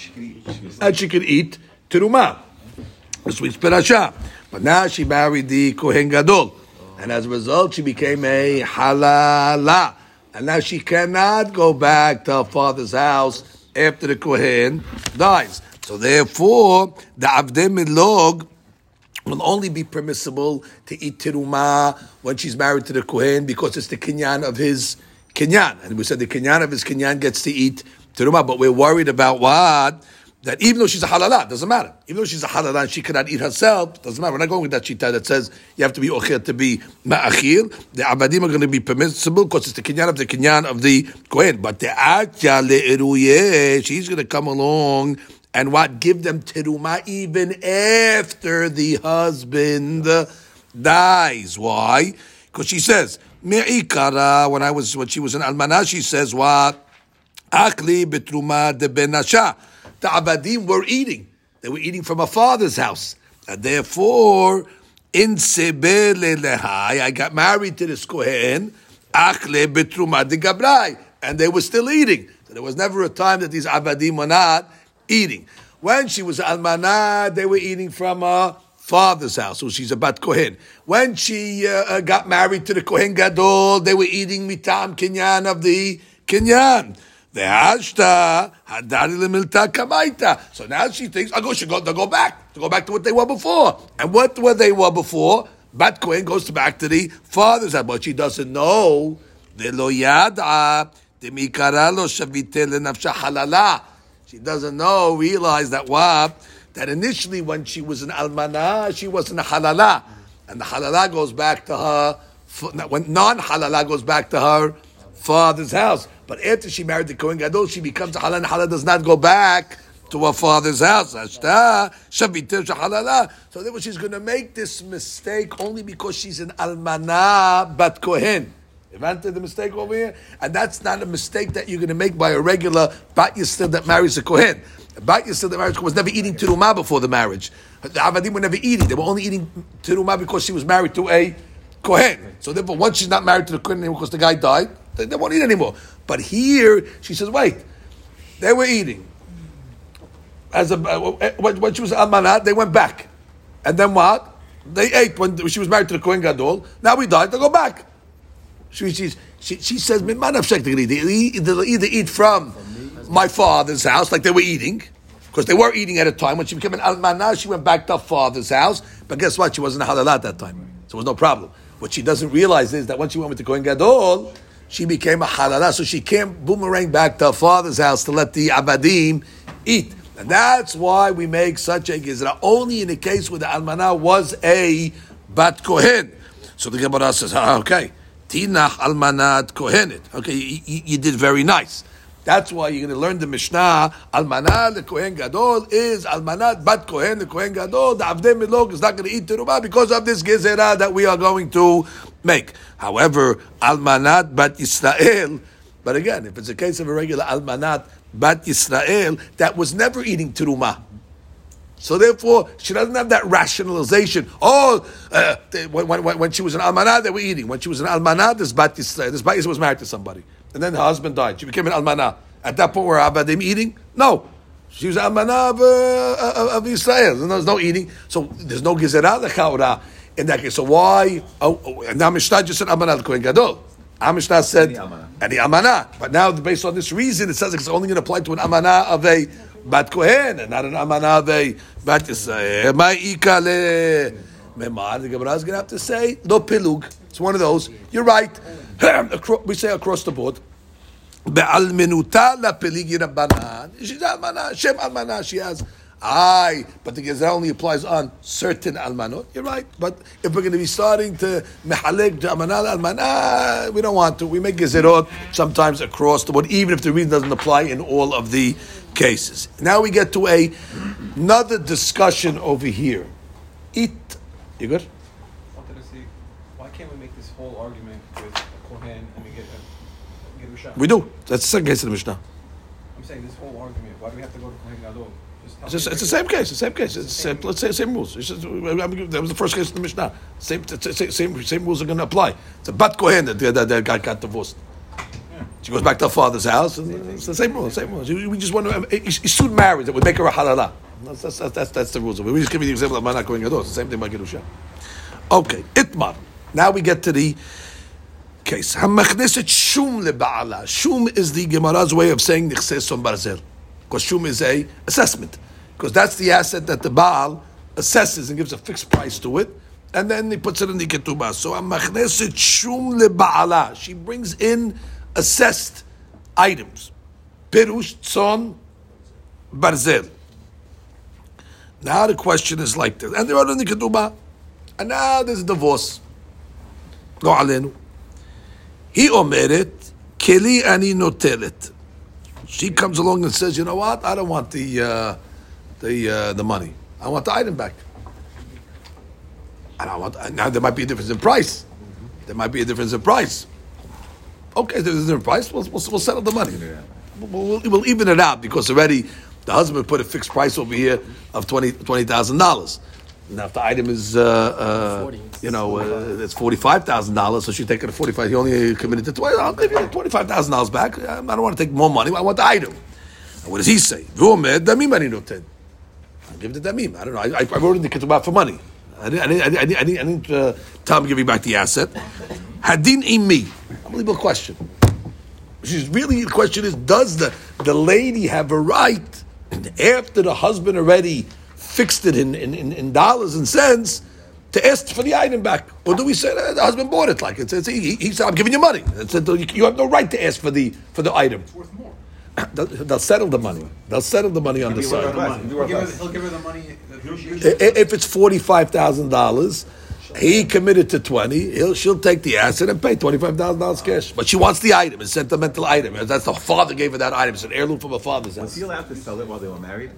and she could eat teruma. This week's parasha. But now she married the Kohen Gadol. And as a result, she became a halala. And now she cannot go back to her father's house after the Kohen dies. So therefore, the Avdei Milog will only be permissible to eat teruma when she's married to the Kohen because it's the kinyan of his kinyan. And we said the kinyan of his kinyan gets to eat teruma, but we're worried about what? That even though she's a halala, doesn't matter. Even though she's a halala and she cannot eat herself, doesn't matter. We're not going with that shita that says you have to be ochir to be ma'achir. The abadim are going to be permissible because it's the kinyan of the kinyan of the kohen. But the atya le'eruye, she's going to come along and what give them teruma even after the husband dies. Why? Because she says me'ikara when I was when she was in almanah, she says what akli betruma de benasha. The abadim were eating; they were eating from a father's house, and therefore in sebele lehai, I got married to this kohen Achle betruma de gabrai, and they were still eating. So there was never a time that these abadim were not eating. When she was almanah, they were eating from a father's house, so she's a bat kohen. When she uh, uh, got married to the kohen gadol, they were eating mitam kinyan of the kinyan. So now she thinks, I go, should go, they'll go back, to go back to what they were before. And what were they were before? Bat kohen goes back to the father's house, but she doesn't know. Halala. She doesn't know, realize that what? That initially when she was an almanah, she wasn't a halala. And the halala goes back to her, when non-halala goes back to her father's house. But after she married the Kohen Gadol, she becomes a halal, and halal does not go back to her father's house. So therefore she's going to make this mistake only because she's an almanah bat Kohen. Invented the mistake over here, and that's not a mistake that you're going to make by a regular bat yisrael that marries a kohen. A bat yisrael that marries kohen was never eating teruma before the marriage. The avadim were never eating; they were only eating teruma because she was married to a kohen. So therefore, once she's not married to the kohen because the guy died, they, they won't eat anymore. But here, she says, "Wait, they were eating." As a uh, uh, when, when she was almanat, they went back, and then what? They ate when she was married to the kohen gadol. Now we died; they go back. She, she, she, she says, they'll either eat from my father's house, like they were eating, because they were eating at a time. When she became an almanah, she went back to her father's house. But guess what? She wasn't a halal at that time. So it was no problem. What she doesn't realize is that when she went with the Kohen Gadol, she became a halala, so she can't boomerang back to her father's house to let the abadim eat. And that's why we make such a gizra, only in the case where the almanah was a bat kohen. So the Gemara says, ah, okay, tinach almanat kohenet. Okay, you, you, you did very nice. That's why you're going to learn the Mishnah. Almanah the Kohen Gadol is almanat bat Kohen the Kohen Gadol. The Avdei Milog is not going to eat teruma because of this gezerah that we are going to make. However, almanat bat Israel. But again, if it's a case of a regular almanat bat Israel that was never eating teruma. So therefore, she doesn't have that rationalization. Oh, uh, when, when, when, she was an almanah, they were eating. When she was an almanah, this bat Yisrael, this bat Yisrael was married to somebody, and then her husband died. She became an almanah. At that point, were abadim eating? No, she was almanah of, uh, of Israel. And there's no eating, so there's no gezerah lechaura in that case. So why? Oh, oh, and now Mishnah just said almanah kohen gadol. Our said any amanah, but now based on this reason, it says it's only going to apply to an amanah of a bat kohen and not an amanah of a bat Yisrael. Ma'ika le memar. The Gemara is going to have to say no pilug. It's one of those. You're right. We say across the board. La peligi rabbanan. She's almanah. Shem almanah. She has. Aye, but the gezerah only applies on certain almanot. You're right, but if we're going to be starting to mehalek almanah almanah, we don't want to. We make gezerot sometimes across the board, even if the reason doesn't apply in all of the cases. Now we get to a another discussion over here. It, You good? wanted to see why can't we make this whole argument with a Kohen and we get a, get a shot? We do. That's the second case of the Mishnah. I'm saying this whole argument. Why do we have to go to Kohen Gadol? It's, just, it's the same case. The same case. It's the same, let's say same rules. It's just, I mean, that was the first case in the Mishnah. Same, same, same, same rules are going to apply. It's a bat kohen that, that, that guy got divorced. She goes back to her father's house, and it's the same rule. Same rules. We just want to. Eh, He's eh, eh, soon married. That would make her a halala. That's, that's, that's, that's, the rules. We just give you the example of Mana Kohen Gadol. It's the same thing by Gerusha. Okay, Itmar. Now we get to the case. Hamachneset shum leba'ala. Shum is the Gemara's way of saying nichses on barzel. Because shum is a assessment. Because that's the asset that the Baal assesses and gives a fixed price to it, and then he puts it in the ketubah. So amachneset shum leba'ala. She brings in assessed items. Pirush, tzon, barzel. Now the question is like this, and they're in the ketubah, and now there's a divorce. Go alenu. He omeret keli ani notelet. She comes along and says, "You know what? I don't want the uh, the uh, the money. I want the item back. And I want now. There might be a difference in price. There might be a difference in price. Okay, there's a different price. We'll, we'll, we'll settle the money. We'll, we'll, we'll even it out because already the husband put a fixed price over here of twenty twenty thousand dollars. Now, if the item is, uh, uh, you know, uh, it's forty-five thousand dollars, so she's taking the forty-five. He only committed to twenty. I'll give you twenty-five thousand dollars back. I don't want to take more money. I want the item. And what does he say? V'omed damim ani noten. I'll give it to damim. I don't know. I, I wrote in the ketubah for money. I didn't, I didn't, I didn't, I didn't, I didn't uh, tell him to give me back the asset. Hadin imi. Unbelievable question. She's really the question is: Does the the lady have a right after the husband already fixed it in, in, in, in dollars and cents to ask for the item back, or do we say that the husband bought it like it's, it's he, he said I'm giving you money? It said, you have no right to ask for the for the item. Worth more. <clears throat> They'll, they'll settle the money. They'll settle the money on the side. He'll give, her, he'll give her the money. that she I- i- If it's forty five thousand dollars, he committed to twenty. He'll, she'll take the asset and pay twenty five thousand dollars cash. But she wants the item, a sentimental item. That's the father gave her that item. It's an heirloom from her father's house. Was house. he allowed to sell it while they were married?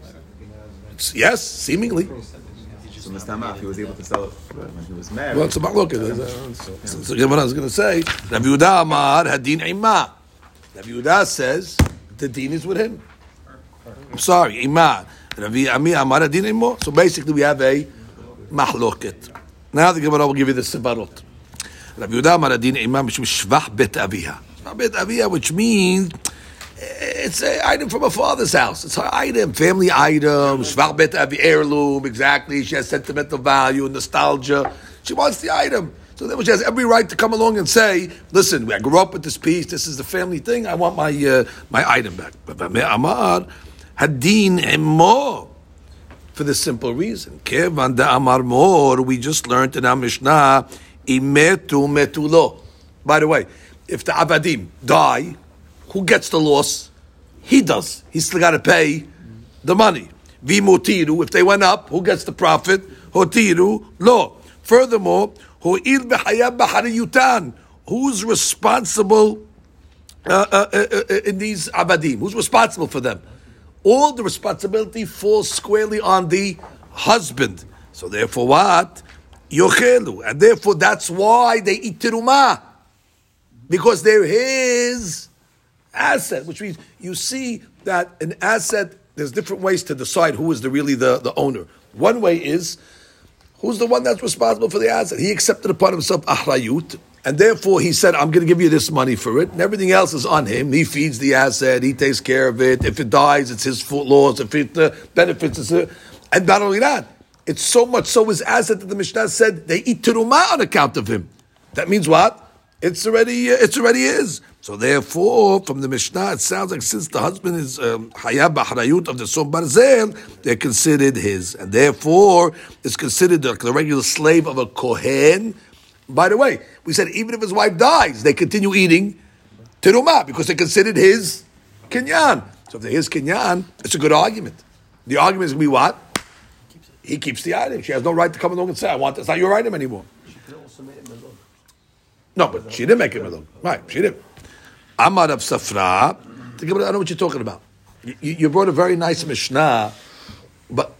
Yes, seemingly. So if he was able to sell it when he was married. Well, it's about look at this. Uh, so again, what I was going to say, Rabbi Yehuda Amar Hadin Ima. Rabbi Yehuda says the deen is with him. I'm sorry, Ima. Rabbi Ami Amar Hadin Imo. So basically, we have a mahloket. Now the Gemara will give you the sebarot. Rabbi Yehuda Amar Hadin Ima mishum shvach bet aviha. Shvach bet aviha, which means it's an item from her father's house. It's her item, family item, shvach bet avi heirloom, exactly. She has sentimental value, nostalgia. She wants the item. So then she has every right to come along and say, listen, I grew up with this piece, this is the family thing, I want my uh, my item back. But Amar, Hadin Emo. For the simple reason. Kevan da Amar Mor, we just learned in our Mishnah, Imetu Metulo. By the way, if the Abadim die, who gets the loss? He does. He's still got to pay the money. Vimotiru, if they went up, who gets the profit? Hotiru, lo. Furthermore, b'hayab b'hariyutan. Who's responsible uh, uh, uh, uh, in these abadim? Who's responsible for them? All the responsibility falls squarely on the husband. So therefore, what? Yochelu. And therefore, that's why they eat terumah. Because they're his asset, which means you see that an asset, there's different ways to decide who is the really the, the owner. One way is who's the one that's responsible for the asset. He accepted upon himself ahrayut, and therefore he said, I'm going to give you this money for it, and everything else is on him. He feeds the asset, he takes care of it. If it dies, it's his loss. If it uh, benefits, it's uh, and not only that, it's so much so his asset that the Mishnah said they eat terumah on account of him. That means what? It's already uh, it's already his. So therefore, from the Mishnah, it sounds like since the husband is um, hayab b'harayut of the son barzel, they're considered his, and therefore it's considered like the regular slave of a kohen. By the way, we said even if his wife dies, they continue eating terumah because they're considered his kinyan. So if they're his kinyan, it's a good argument. The argument is going to be what? He keeps the item. She has no right to come along and say, "I want this." It's not your item anymore. She could also make it. No, but she didn't make it melon. Right, she didn't. Amar of Safra. I don't know what you're talking about. You, you brought a very nice Mishnah, but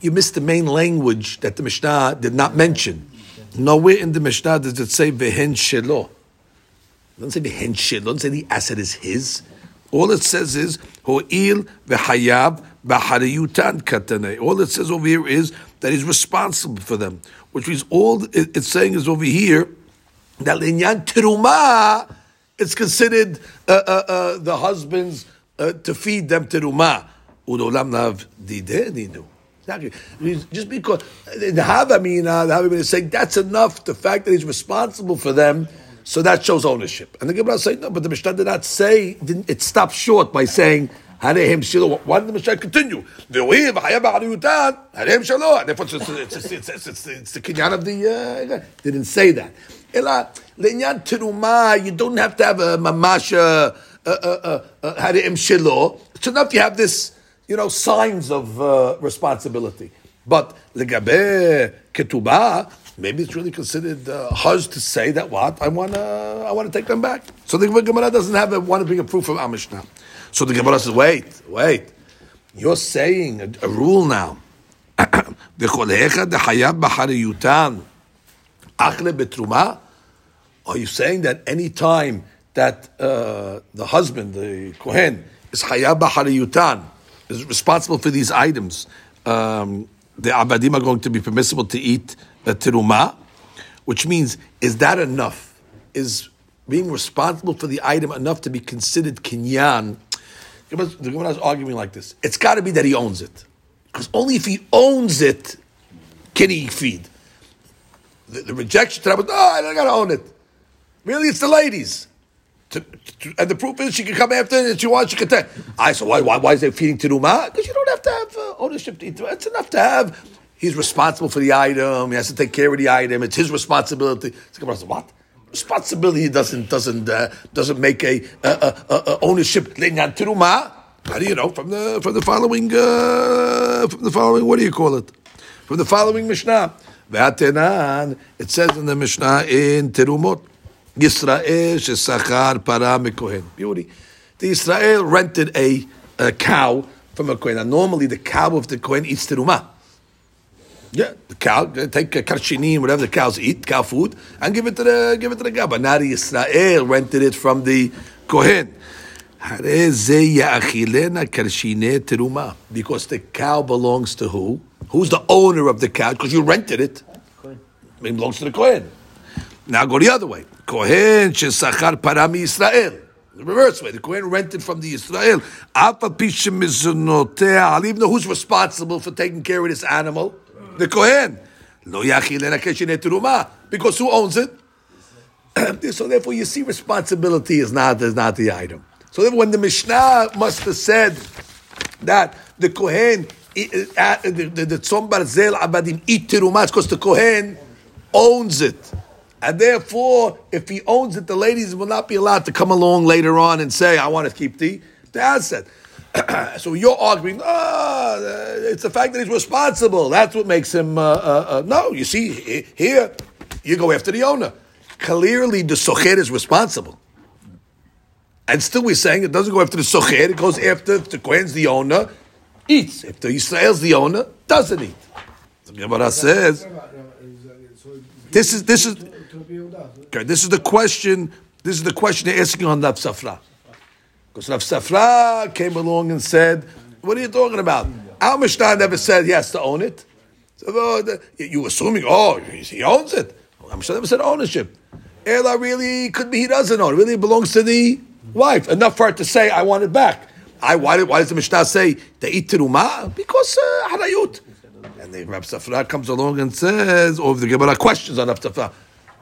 you missed the main language that the Mishnah did not mention. Nowhere in the Mishnah does it say vehen shelo. It doesn't say vehen shelo. It doesn't say the asset is his. All it says is ho'il v'hayav b'hariyutan katane. All it says over here is that he's responsible for them, which means all it's saying is over here that linyan teruma, it's considered uh, uh, uh, the husband's uh, to feed them teruma. Udolam nav. Exactly. Just because in Havamina, the Havamina is saying that's enough. The fact that he's responsible for them, so that shows ownership. And the Gemara saying no, but the Mishnah did not say. It stopped short by saying Harehem Shiloh. Why did the Mishnah continue? Therefore, it's, it's, it's, it's the kinyan of the. Uh, didn't say that. Ela le'inyan teruma. You don't have to have a mamasha. Uh, uh, uh, Harehem Shiloh. It's enough you have this, you know, signs of uh, responsibility. But legabe ketubah, maybe it's really considered uh, huz to say that what I want to I want to take them back. So the Gemara doesn't have a, want to bring a proof from our Mishnah. So the Gemara says, wait, wait, you're saying a, a rule now. <coughs> "V'cholecha dechayab b'hariyutan achle betruma." Are you saying that any time that uh, the husband, the kohen, is hayab b'hariyutan, is responsible for these items? Um, the abadim are going to be permissible to eat uh, teruma, which means is that enough? Is being responsible for the item enough to be considered kinyan? The Gemara is arguing like this. It's got to be that he owns it, because only if he owns it can he feed. The, the rejection oh, I got to own it. Really, it's the ladies. To, to, and the proof is she can come after and she wants, she can take. I said, why, why, why is it feeding teruma? Because you don't have to have uh, ownership to. It's enough to have. He's responsible for the item. He has to take care of the item. It's his responsibility. So I said, what? Responsibility doesn't doesn't uh, doesn't make a, a, a ownership. How do you know from the from the following uh, from the following what do you call it? From the following Mishnah. It says in the Mishnah in Terumot. Yisrael shesachar para mekohen. Beauty. The Israel rented a, a cow from a kohen. And normally the cow of the kohen eats teruma. Yeah, the cow uh, take a karshinim, whatever the cows eat, cow food, and give it to the give it to the guy. But now the Israel rented it from the kohen. Because the cow belongs to who? Who's the owner of the cow? Because you rented it. It belongs to the kohen. Now go the other way. Kohen shesachar parami Israel. The reverse way. The Kohen rented from the Israel. I'll even know who's responsible for taking care of this animal. The Kohen. Because who owns it? <clears throat> so therefore you see responsibility is not, is not the item. So when the Mishnah must have said that the Kohen, the, Tzon Barzel Abadim eat because the Kohen owns it. And therefore, if he owns it, the ladies will not be allowed to come along later on and say, I want to keep the, the asset. <clears throat> so you're arguing, ah, it's the fact that he's responsible. That's what makes him. Uh, uh, uh. No, you see, here, you go after the owner. Clearly, the socher is responsible. And still, we're saying it doesn't go after the socher, it goes after the Kohen's the owner, eats. If the Israel's the owner, doesn't eat. The Gemara says, this is, this is, Okay, this is the question. This is the question they're asking on Rav Safra. Because Rav Safra came along and said, "What are you talking about? Our Mishnah never said he has to own it. So oh, you assuming, oh, he owns it. Our Mishnah never said ownership. Ela really could be he doesn't own. It really belongs to the wife. Enough for her to say, I want it back. I why, why does the Mishnah say they eat teruma? Because uh, harayut. And the Rav Safra comes along and says, or the Gemara questions on Rav Safra.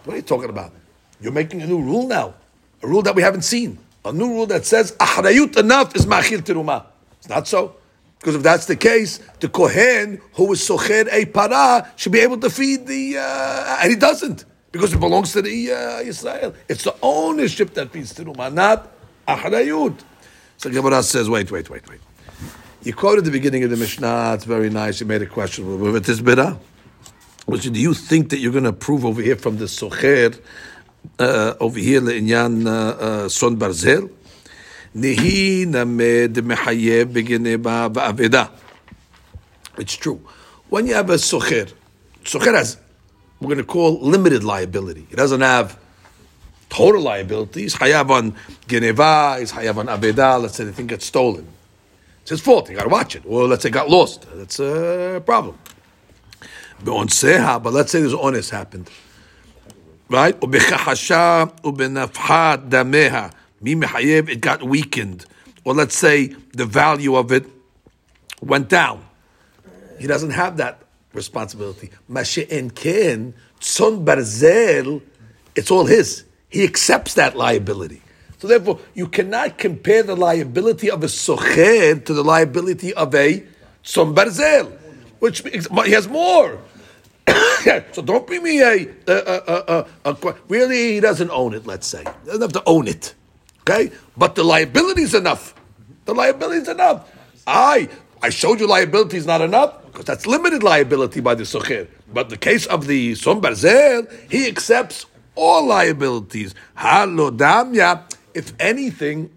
What are you talking about? You're making a new rule now, a rule that we haven't seen, a new rule that says ahrayut enough is machil teruma. It's not so. Because if that's the case, the kohen who is socher a para should be able to feed the, uh, and he doesn't because it belongs to the uh, Israel. It's the ownership that feeds teruma, not ahrayut. So Gemara says, wait, wait, wait, wait. You quoted the beginning of the Mishnah. It's very nice. You made a question with this bid'ah. Which do you think that you're going to prove over here from the socher uh, over here leinyan uh, uh, son barzel? Nehi named mehayev begineba va'aveda. It's true. When you have a socher, socher has we're going to call limited liability. He doesn't have total liability. He's hayav on Geneva, he's hayav on Aveda. Let's say the thing gets stolen. It's his fault. You got to watch it. Or let's say got lost. That's a problem. Seha, but let's say this honest happened. Right? Ubechahasha ubenafha dameha. Mimehayev, it got weakened. Or let's say the value of it went down. He doesn't have that responsibility. Mashe'en ken, tson barzel, it's all his. He accepts that liability. So therefore, you cannot compare the liability of a socher to the liability of a tson barzel, which he has more so don't bring me a, a, a, a, a, really he doesn't own it. Let's say he doesn't have to own it, okay? But the liability is enough. The liability is enough. I I showed you liability is not enough because that's limited liability by the socher. But the case of the tzon barzel, he accepts all liabilities. Halodamya. If anything,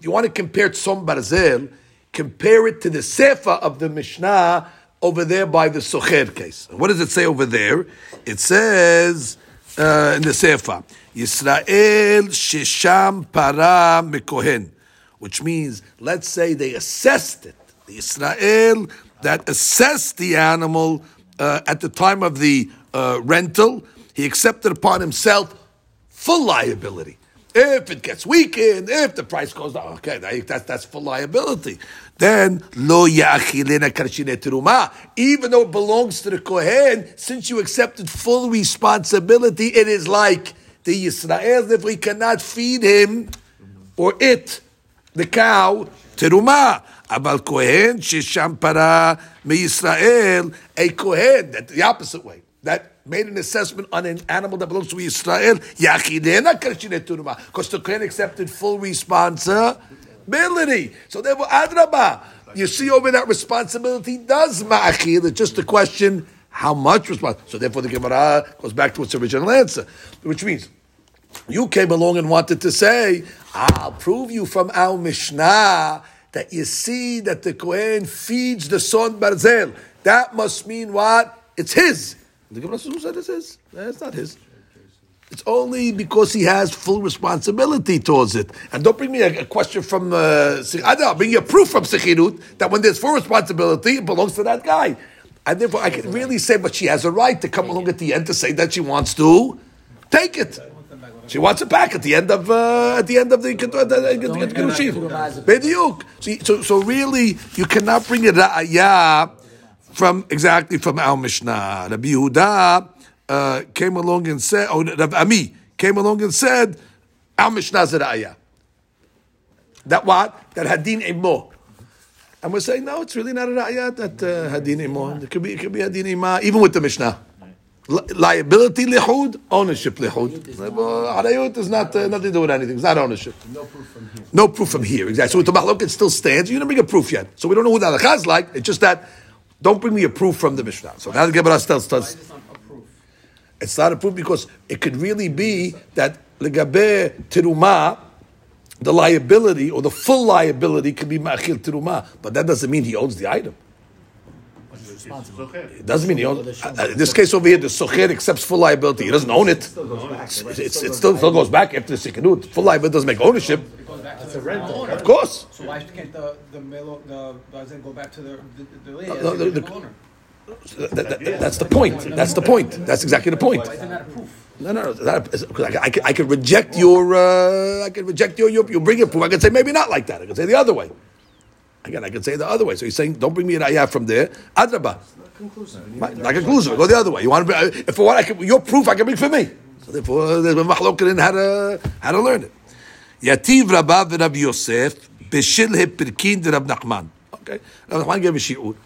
you want to compare Tzon Barzel, compare it to the Sefer of the Mishnah over there by the Socher case. What does it say over there? It says uh, in the Sefer, Yisrael Shesham Para Mekohen, which means, let's say they assessed it. The Israel that assessed the animal uh, at the time of the uh, rental, he accepted upon himself full liability. If it gets weakened, if the price goes down, okay, that's, that's full liability. Then, lo ya'achilena karshine teruma. Even though it belongs to the Kohen, since you accepted full responsibility, it is like the Yisrael, if we cannot feed him or it, the cow, teruma. Abal Kohen, shesham para Yisrael, a Kohen, that the opposite way, that made an assessment on an animal that belongs to Israel, Yachidena Karshine Turma, because the Kohen accepted full responsibility. So therefore, Adraba, you see over that responsibility does ma'achil. It's just a question how much responsibility. So therefore, the Gemara goes back to its original answer, which means you came along and wanted to say, I'll prove you from our Mishnah that you see that the Kohen feeds the son Barzel. That must mean what? It's his. The Gemara said it's his? Eh, It's not his. It's only because he has full responsibility towards it. And don't bring me a, a question from uh, I'll bring you a proof from Sechirut that when there's full responsibility, it belongs to that guy. And therefore, I can really say, but she has a right to come along at the end to say that she wants to take it. She wants it back at the end of uh, at the end of the Kedushin. So, so really, you cannot bring a ra'ayah from exactly from our Mishnah. Rabbi Yehuda uh, came along and said, oh, Rabbi Ami came along and said, our Mishnah is a ra'ayah. That what? That hadin Imo. And we're saying, no, it's really not a ra'ayah that uh, hadin Imo. It could be, it could be hadin ima, even with the Mishnah. Li- liability lihud, ownership lihud. Harayut is not uh, nothing to do with anything. It's not ownership. No proof from here. No proof from here. Exactly. So with the mahlok, it still stands. You didn't bring a proof yet. So we don't know who the halakha is like. It's just that, don't bring me a proof from the Mishnah. So now the Gemara tells us, It's not a proof. it's not a proof because it could really be that legabe teruma, the liability or the full liability could be ma'achil teruma, but that doesn't mean he owns the item. It doesn't mean he owns. uh, uh, in this case over here, the socher accepts full liability. He doesn't own it. It's, it's, it still, still goes back after the sikhanut. Full liability doesn't make ownership. It goes back to It's a rental. Of course. So why can't the the melo, the doesn't go back to the the, the lady No, no, the the- owner? That- that- that- that's the point. That's the point. That's exactly the point. Why isn't that a proof? No, no, no. That, because I, I, can, I can reject your, uh, I can reject your, your, you bring a proof. I can say maybe not like that. I can say the other way. Again, I can say the other way. So he's saying, don't bring me an ayah from there. Adraba. Conclusive. Right, Not conclusive. Go the other way. You want to bring, if for what I can, your proof I can bring for me. So therefore, there's a machloket in how to, how to learn it. Yativ Rabba v'Rab Yosef b'shil hepirkin d'Rab Nachman. Okay. Rab Nachman gave a shi'ur.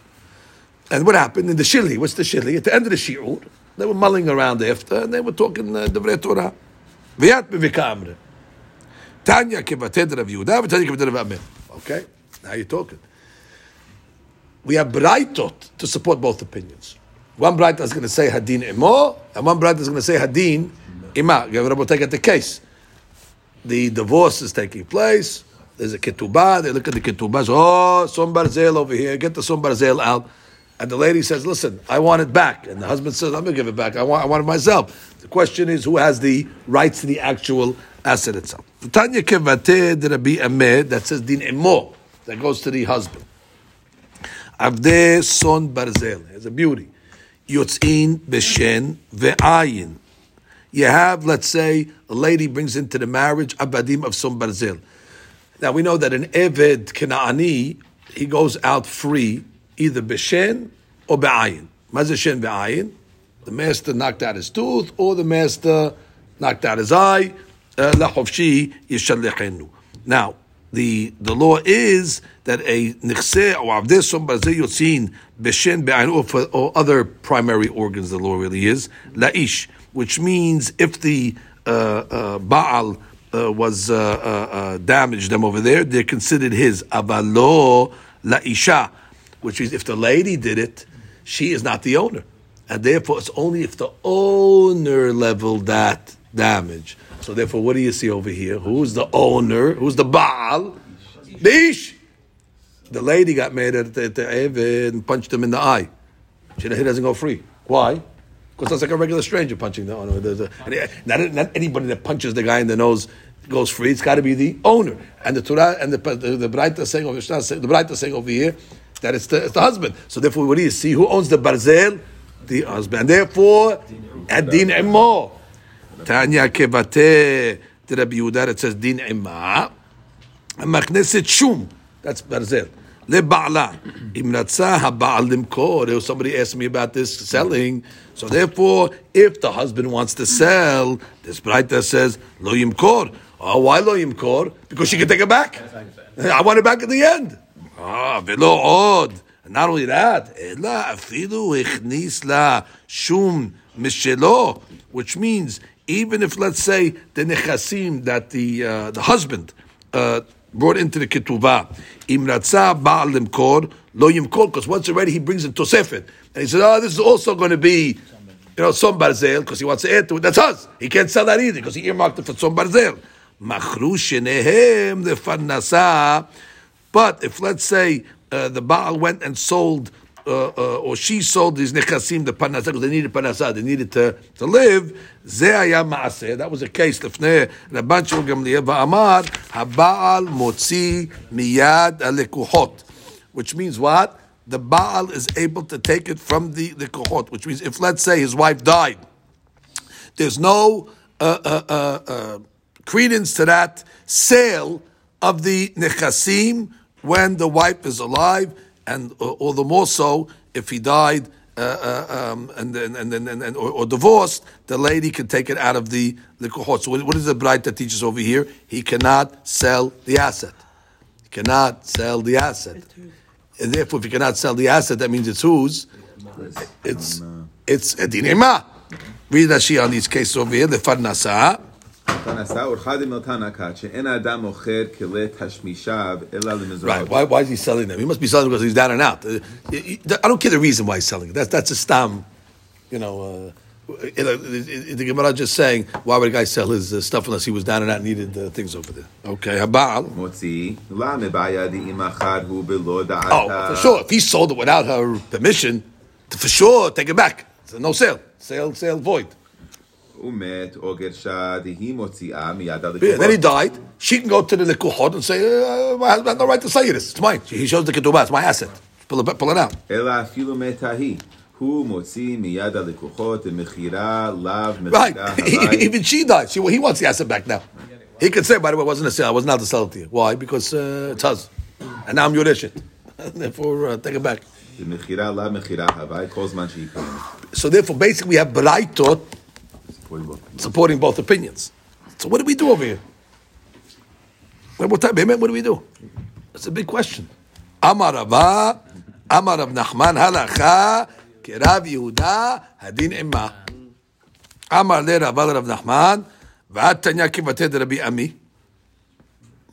And what happened in the shili? What's the shili? At the end of the shi'ur, they were mulling around after, and they were talking uh, Devrei Torah. V'yat b'vika amre. Tanya kevated Rav Yehuda, v'tanya kevated Rav Amir. Okay? Now you're talking. We have Braitot to support both opinions. One Braita is going to say Hadin Imo, and one Braita is going to say Hadin Ima. Rabbi at the case. The divorce is taking place. There's a ketubah. They look at the ketubah. Oh, Tzon Barzel over here. Get the Tzon Barzel out. And the lady says, listen, I want it back. And the husband says, I'm going to give it back. I want, I want it myself. The question is, who has the rights to the actual asset itself? The Tanya Kevate de Rabbi Ahmed that says Din Imo that goes to the husband. Avde son barzel is a beauty. Yotzin be'shen ve'ayin. You have, let's say, a lady brings into the marriage abadim of son barzel. Now we know that an eved kenaani he goes out free either be'shen or b'ayin. Mazeshen b'ayin. The master knocked out his tooth, or the master knocked out his eye. Uh, now, the the law is that a nichse or avdesom bazeh yotzin beshen be'ain or for or other primary organs. The law really is laish, which means if the uh, uh, baal uh, was uh, uh, uh, damaged them over there, they're considered his avalo laisha, which is if the lady did it, she is not the owner, and therefore it's only if the owner leveled that damage. So therefore, what do you see over here? Who's the owner? Who's the Baal? The Ish. The lady got mad at the, the Eved and punched him in the eye. She, he doesn't go free. Why? Because that's like a regular stranger punching the owner. The- the- Not, not anybody that punches the guy in the nose goes free. It's got to be the owner. And the Torah and the the, the saying over the Braita saying over here that it's the, it's the husband. So therefore, what do you see? Who owns the barzel? The husband. And therefore, adin imo. Tanya kevate. To Rabbi Yehuda, it says din ima. המכנסת שום, that's ברזל, לבעלה. אם רצה הבעל למכור, there was somebody asked me about this selling, so therefore, if the husband wants to sell, this Braita says, לא ימכור. Oh, why לא ימכור? Because she can take it back. I want it back at the end. Ah, ולא עוד. And not only that, אלא אפילו הכניס לה שום משלו, which means even if let's say the nechasim that the uh, the husband uh, brought into the ketubah, im ratzah ba'al limkor lo yimkor, because once already he brings in tosefet, and he says, oh, this is also going to be, you know, some barzel, because he wants to add to it. That's us. He can't sell that either because he earmarked it for some barzel. Machru shenehem the farnasa. But if let's say uh, the Baal went and sold, uh, uh, or she sold these nechassim the panasa because they needed panasa, they needed to to live. Ze'aya ma'aseh. That was a case. Lefnei Rabban Shimon Gamliel va'amar habaal motzi miyad alekuhot, which means what? The baal is able to take it from the the which means if let's say his wife died, there's no uh, uh, uh credence to that sale of the nechassim when the wife is alive and uh, all the more so if he died uh, uh, um, and then and then and, and, or, or divorced, the lady can take it out of the the kohot. So what what is the bright that teaches over here? He cannot sell the asset. He cannot sell the asset. And therefore, if he cannot sell the asset, that means it's whose? It's it's edinema. Read Rashi on these cases over here. The farnasa. Right. Why, why is he selling them? He must be selling because he's down and out. Uh, I don't care the reason why he's selling it. That's, that's a stam, you know. Uh, the Gemara just saying, why would a guy sell his uh, stuff unless he was down and out and needed uh, things over there? Okay, habal. Oh, for sure. If he sold it without her permission, for sure, take it back. It's a no sale. Sale, sale void. Yeah, then he died. She can go to the Likuhot and say, uh, My husband had no right to say this. It's mine. He shows the Ketubah. It's my asset. Pull it, pull it out. Right. <laughs> Even she died. She, he wants the asset back now. He could say, by the way, it wasn't a sale. I wasn't allowed to sell it to you. Why? Because uh, it's hers. And now I'm your Yoreshin. <laughs> Therefore, uh, take it back. So therefore, basically, we have Braitot supporting both opinions. So what do we do over here? What, what, what do we do? That's a big question. Amar Rava, Amar Rav Nachman, halacha, kerav Yehuda, hadin imma. Amar le Rava Rav Nachman, v'at tanya kivated Rabbi Ami.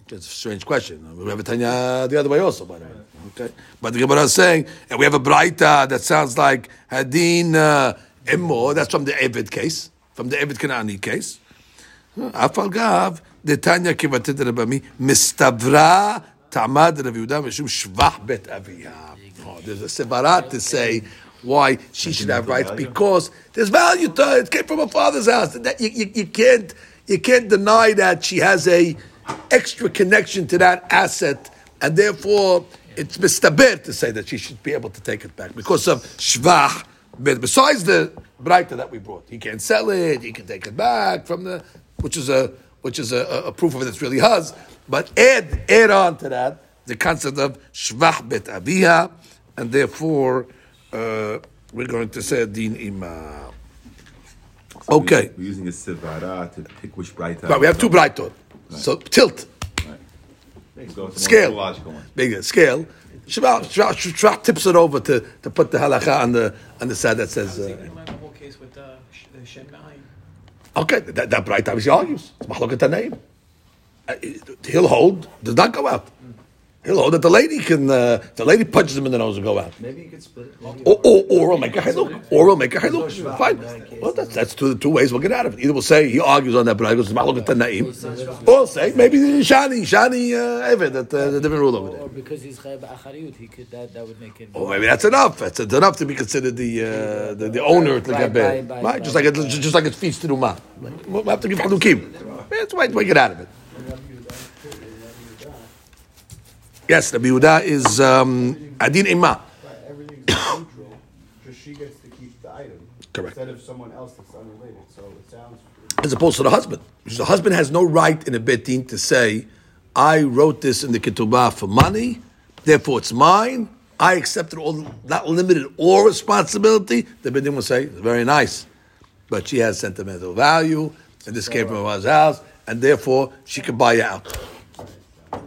That's a strange question. We have a Tanya the other way also, by the way. Okay, but the Gemara is saying, and we have a Braita that sounds like Hadin uh, Immo. That's from the Evid case, from the Evid Kanani case. Afal Gav, the Tanya Kivatet Rabami, Mistavra Tamad Rav Yehuda Mishum Shvach Bet Aviyah. Oh, there's a sevarat to say why she should have rights because there's value to it. It came from her father's house. That you, you, you can't you can't deny that she has a extra connection to that asset, and therefore it's mistaber to say that she should be able to take it back because of shvach. Besides the braita that we brought, he can't sell it. He can take it back from the, which is a which is a, a proof of it. It's really hers. But add add on to that the concept of shvach bet aviha, and therefore uh, we're going to say din ima. So Okay. We're, using a sivara to pick which bright. Right, we have two brightot. So tilt, Right. We'll go with the more scale, logical one. big scale. Shmuel Shmuel- Shmuel tips it over to, to put the halacha on the on the side that says. Uh, the case with uh, Sh- uh, Shem okay, that, that bright obviously argues. It's mahloket name. He'll hold does not go out. He'll hold that the lady can. Uh, the lady punches him in the nose and go out. Maybe you could split it. Or, or, or we'll make a haluk. Or we'll make a haluk. Fine. Well, that's, that's two, two ways we'll get out of it. Either we'll say he argues on that, but I goes maluk at naim, or we'll say maybe Shani, Shani, uh, Evan, that uh, the different rule over there. Or because he's chayv achariyut, he could that that would make it. Or maybe that's enough. That's enough to be considered the uh, the, the owner to By- get bad. by- by- Right? Just like it, just like it feeds to Ruma. We'll have to give halukim. That's why we get out of it. Yes, the Yehuda is um, adin <coughs> neutral, just she gets to keep the item. Correct. Instead of someone else that's unrelated, so it sounds. as opposed to the husband. Because the husband has no right in a beit din to say, I wrote this in the ketubah for money, therefore it's mine. I accepted all not limited all responsibility. The beit din will say, it's very nice, but she has sentimental value, and this came from her house, and therefore she can buy you out.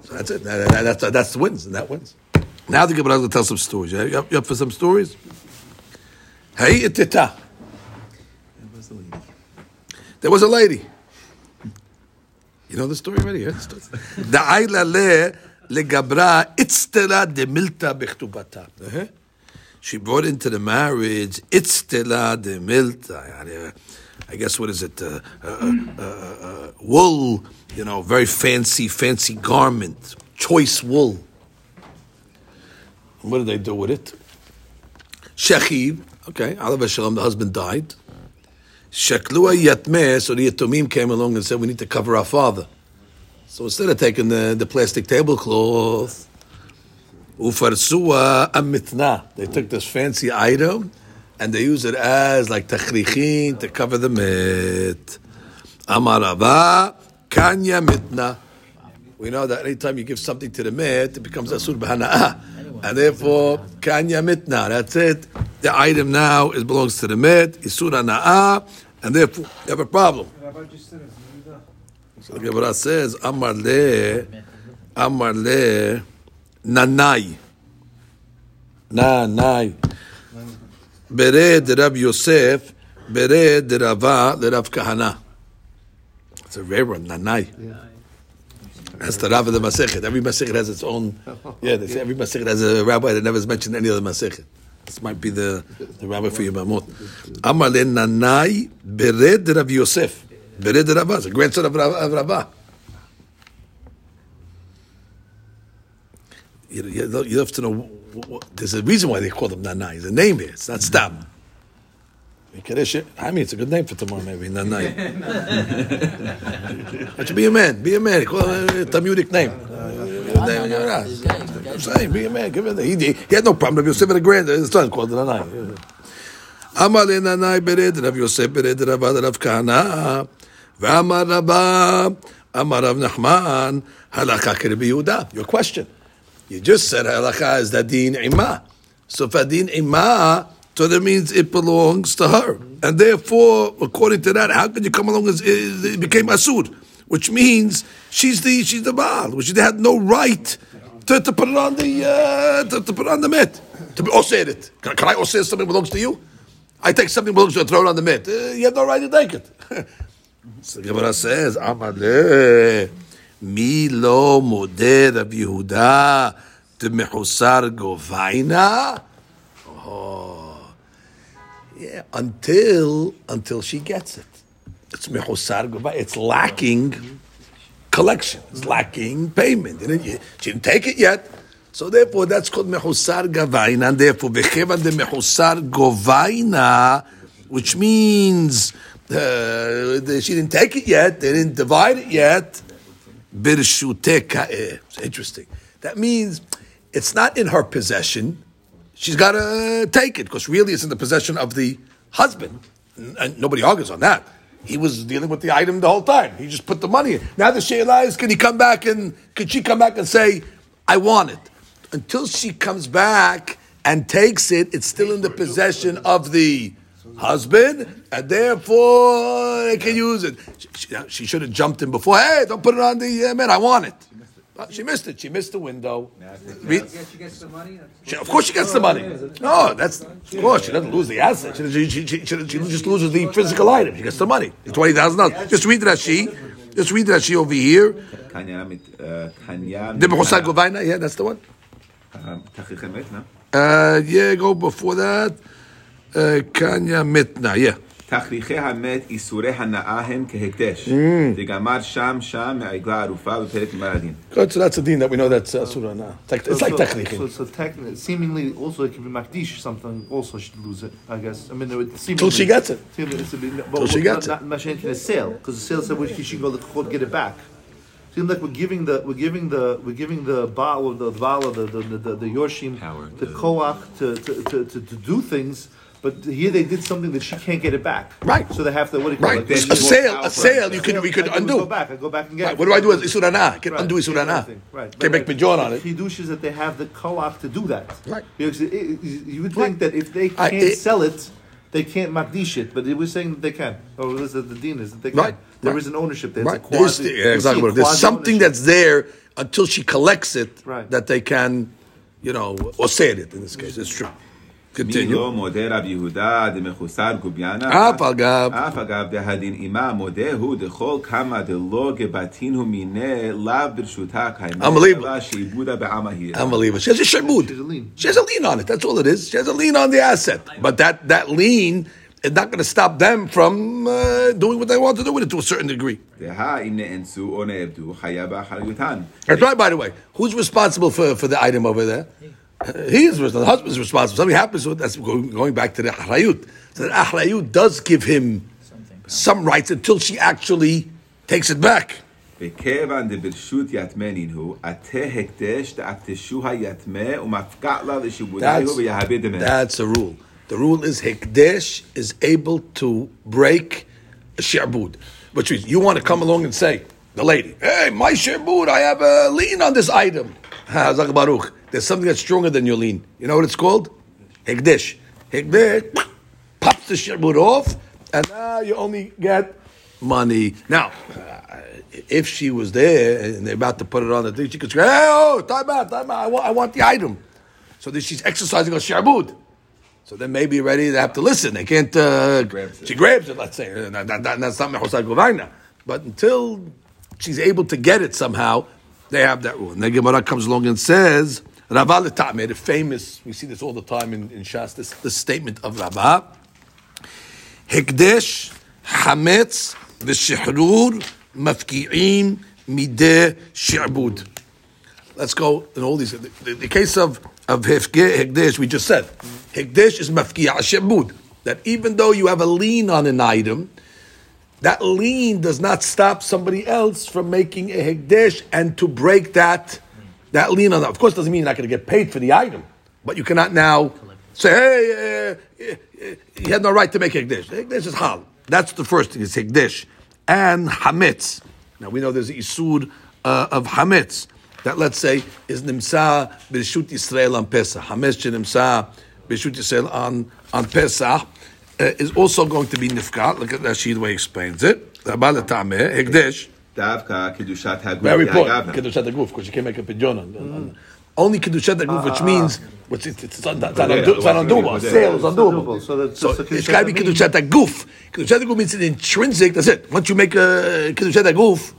So that's it. That- that- that's that's the wins, and that wins. Now the Gemara to tell some stories. You up, you up for some stories? Hey, itita. There was a lady. There was a lady. You know the story already? <laughs> The Da'ayla le legabra itztela de milta bechtubata. Uh-huh. She brought into the marriage itztela de milta. Uh, I guess what is it? Uh, uh, uh, uh, wool, you know, very fancy, fancy garment, choice wool. What did they do with it? Shechiv, okay, Alav Shalom, the husband died. Shaklua Yatmeh, so the Yatomim came along and said, we need to cover our father. So instead of taking the, the plastic tablecloth, Ufarsua Amitna, they took this fancy item and they use it as like tachrichin to cover the mit. Amarava Kanya Mitna. We know that anytime you give something to the mit, it becomes asur b'hana'ah. And therefore, kanya mitna, that's it. The item now is belongs to the mit, isur hana'ah, and therefore you have a problem. Rabbi just said it's Yehuda. So the Gemara says, Amar le, Amar le, nanai. Nanai. Bere de Rab Yosef, bere de Rava le Rav Kahana. It's a rare one, nanai. That's the Rav of the Masechet. Every Masechet has its own. Yeah, they say every Masechet has a rabbi that never has mentioned any other Masechet. This might be the, the rabbi for Yevamot. Amar le nanai bered de Rav Yosef. Bered de Rava, the grandson of Rav. Of Rava. You, you, you have to know. What, there's a reason why they call them nanai. There's a name here. It's not stam. I mean, it's a good name for tomorrow, maybe. Nanai. <laughs> Should be a man. Be a man. Call it a Talmudic name. Uh, name, yeah. He's gay, he's gay. I'm saying, be a man. Give it. He, he, he had no problem. Rav Yosef had a grand his son called Nanai. Amar le Nanai bered Rav Yosef bered Rav Rav Kahana. V'amar Rabba Amar Rav Nachman halakha kerebi Yehuda. Your question. You just said halakha is dadin imah. So if adin imah, so that means it belongs to her, and therefore, according to that, how could you come along as it became asud, which means she's the she's the baal, which they had no right to, to put it on the uh, to, to put it on the mat to be osir it. Can, can I osir something belongs to you? I take something belongs to you throw it on the mat. Uh, you have no right to take it. <laughs> so Gemara says, Amale, modeh Rav Yehuda de mechusar govaina. Oh, yeah, until until she gets it. It's mechusar. It's lacking collection. It's lacking payment. Didn't- She didn't take it yet. So therefore, that's called mechusar gavaina. And therefore, v'chevan de mechusar govaina, which means uh, she didn't take it yet. They didn't divide it yet. It's interesting. That means it's not in her possession. She's got to take it because really it's in the possession of the husband. And- And nobody argues on that. He was dealing with the item the whole time. He just put the money in. Now the she'ela is, can he come back and, can she come back and say, I want it? Until she comes back and takes it, it's still in the possession of the husband, and therefore they can use it. She, she, she should have jumped in before. Hey, don't put it on the uh, man. I want it. She missed it. She missed the window. No, she gets the money. Of course, she gets the money. Oh, no, oh, that's of course she doesn't lose the asset. She, she, she, she, she just loses the physical item. She gets the money. The twenty thousand dollars. Just read Rashi. Just read Rashi over here. Uh, uh, yeah, that's the one. Um, uh, yeah, go before that. Uh, Kanya Mitna. Yeah. תכריכי המת איסורי הנאה הם כהקדש. דגמר שם שם מעגלה ערופה בפרק גמר הדין. Good. So that's a din that we know that's uh, surah now. It's like, it's like so, technically. So, so technically, seemingly, also it could be Makdish something. Also, should lose it. I guess. I mean, it would seemingly. Till she gets it. Seemingly, it's a bit- but Till she gets not, it. Not mentioning a sale because the sale said which she can go to court get it back. Seems like we're giving the we're giving the we're giving the Baal the Baal the the the, the, the Yorshim Power the to- Koach to to, to, to to do things. but here they did something that she can't get it back. Right. So they have to what do you call Right. it? Then A sale, a sale, you could, we could undo. Go back. I go back and get. Right, it. what do I do with Isur hana'ah? I can Right, undo Isur hana'ah. Right. Can make pidyon on it. Chidush is that they have the koach to do that. Right. Because it, it, you would Right. think that if they can't it- sell it, they can't makdish it. But it was saying that they can. Or it was that the din is that they can. Right, There right. is an ownership there. Right. A There's, quasi, yeah, exactly. There's something quasi-ownership. that's there until she collects it Right. that they can, you know, or say it in this case. It's true. Continue. Unbelievable. Unbelievable. She has a lien. She has a lien on it. That's all it is. She has a lien on the asset. But that, that lien is not going to stop them from uh, doing what they want to do with it to a certain degree. That's right, by the way. Who's responsible for, for the item over there? Uh, he is responsible. The husband's responsible. Something happens to it. That's going going back to the Ahrayut. So the Ahrayut does give him some rights until she actually takes it back. וכיוון דברשות יתמנין הוא, עתה הקדש דאקדשוה יתמה ומפקע לה לשעבודה That's, הוא ויהבה דמה. that's a rule. The rule is Hekdesh is able to break a sherbud. Which means you want to come along and say, the lady, hey, my sherbud, I have a lien on this item. <laughs> Ha, Zak Baruch. There's something that's stronger than your lien. You know what it's called? Hekdesh. Hekdesh pops the shi'bud off, and now you only get money. Now, uh, if she was there and they're about to put it on the thing, she could say, hey, oh, time out, time out, I want, I want the item. So then she's exercising a shi'bud. So then maybe ready they have to listen. They can't. Uh, grabs. She grabs it. Let's say that, that, that- that's not mechusar govaina. But until she's able to get it somehow, they have that rule. And then Gemara comes along and says, Rava the famous. We see this all the time in, in Shas. This the statement of Rava. Hekdesh hametz v'shihrur mafki'im mideh shi'bud. Let's go in all these. The, the, the case of of Hekdesh, we just said. Hekdesh is mafkiya shebud. That even though you have a lien on an item, that lien does not stop somebody else from making a Hekdesh and to break that that lien on that. Of course, doesn't mean you're not going to get paid for the item, but you cannot now say, hey, uh, uh, you had no right to make Hekdesh. Hekdesh is hal. That's the first thing, is Hekdesh. And Hametz. Now we know there's an Isur uh, of Hametz that let's say is Nimsa B'Rishut Yisrael on Pesach. Hametz Nimsa B'Rishut Yisrael on, on Pesach uh, is also going to be Nifkat. Look at that sheet the way he explains it. Rabba Davka kedushat haguf. Very important. Kedushat haguf, because you can't make a pidyon on. Only kedushat haguf, which means which it's, it's, it's, un, it's, un, it's, it's undoable. Sales undoable. So, that's, so it's got to be kedushat haguf. Kedushat haguf means it's intrinsic. That's it. Once you make a kedushat haguf.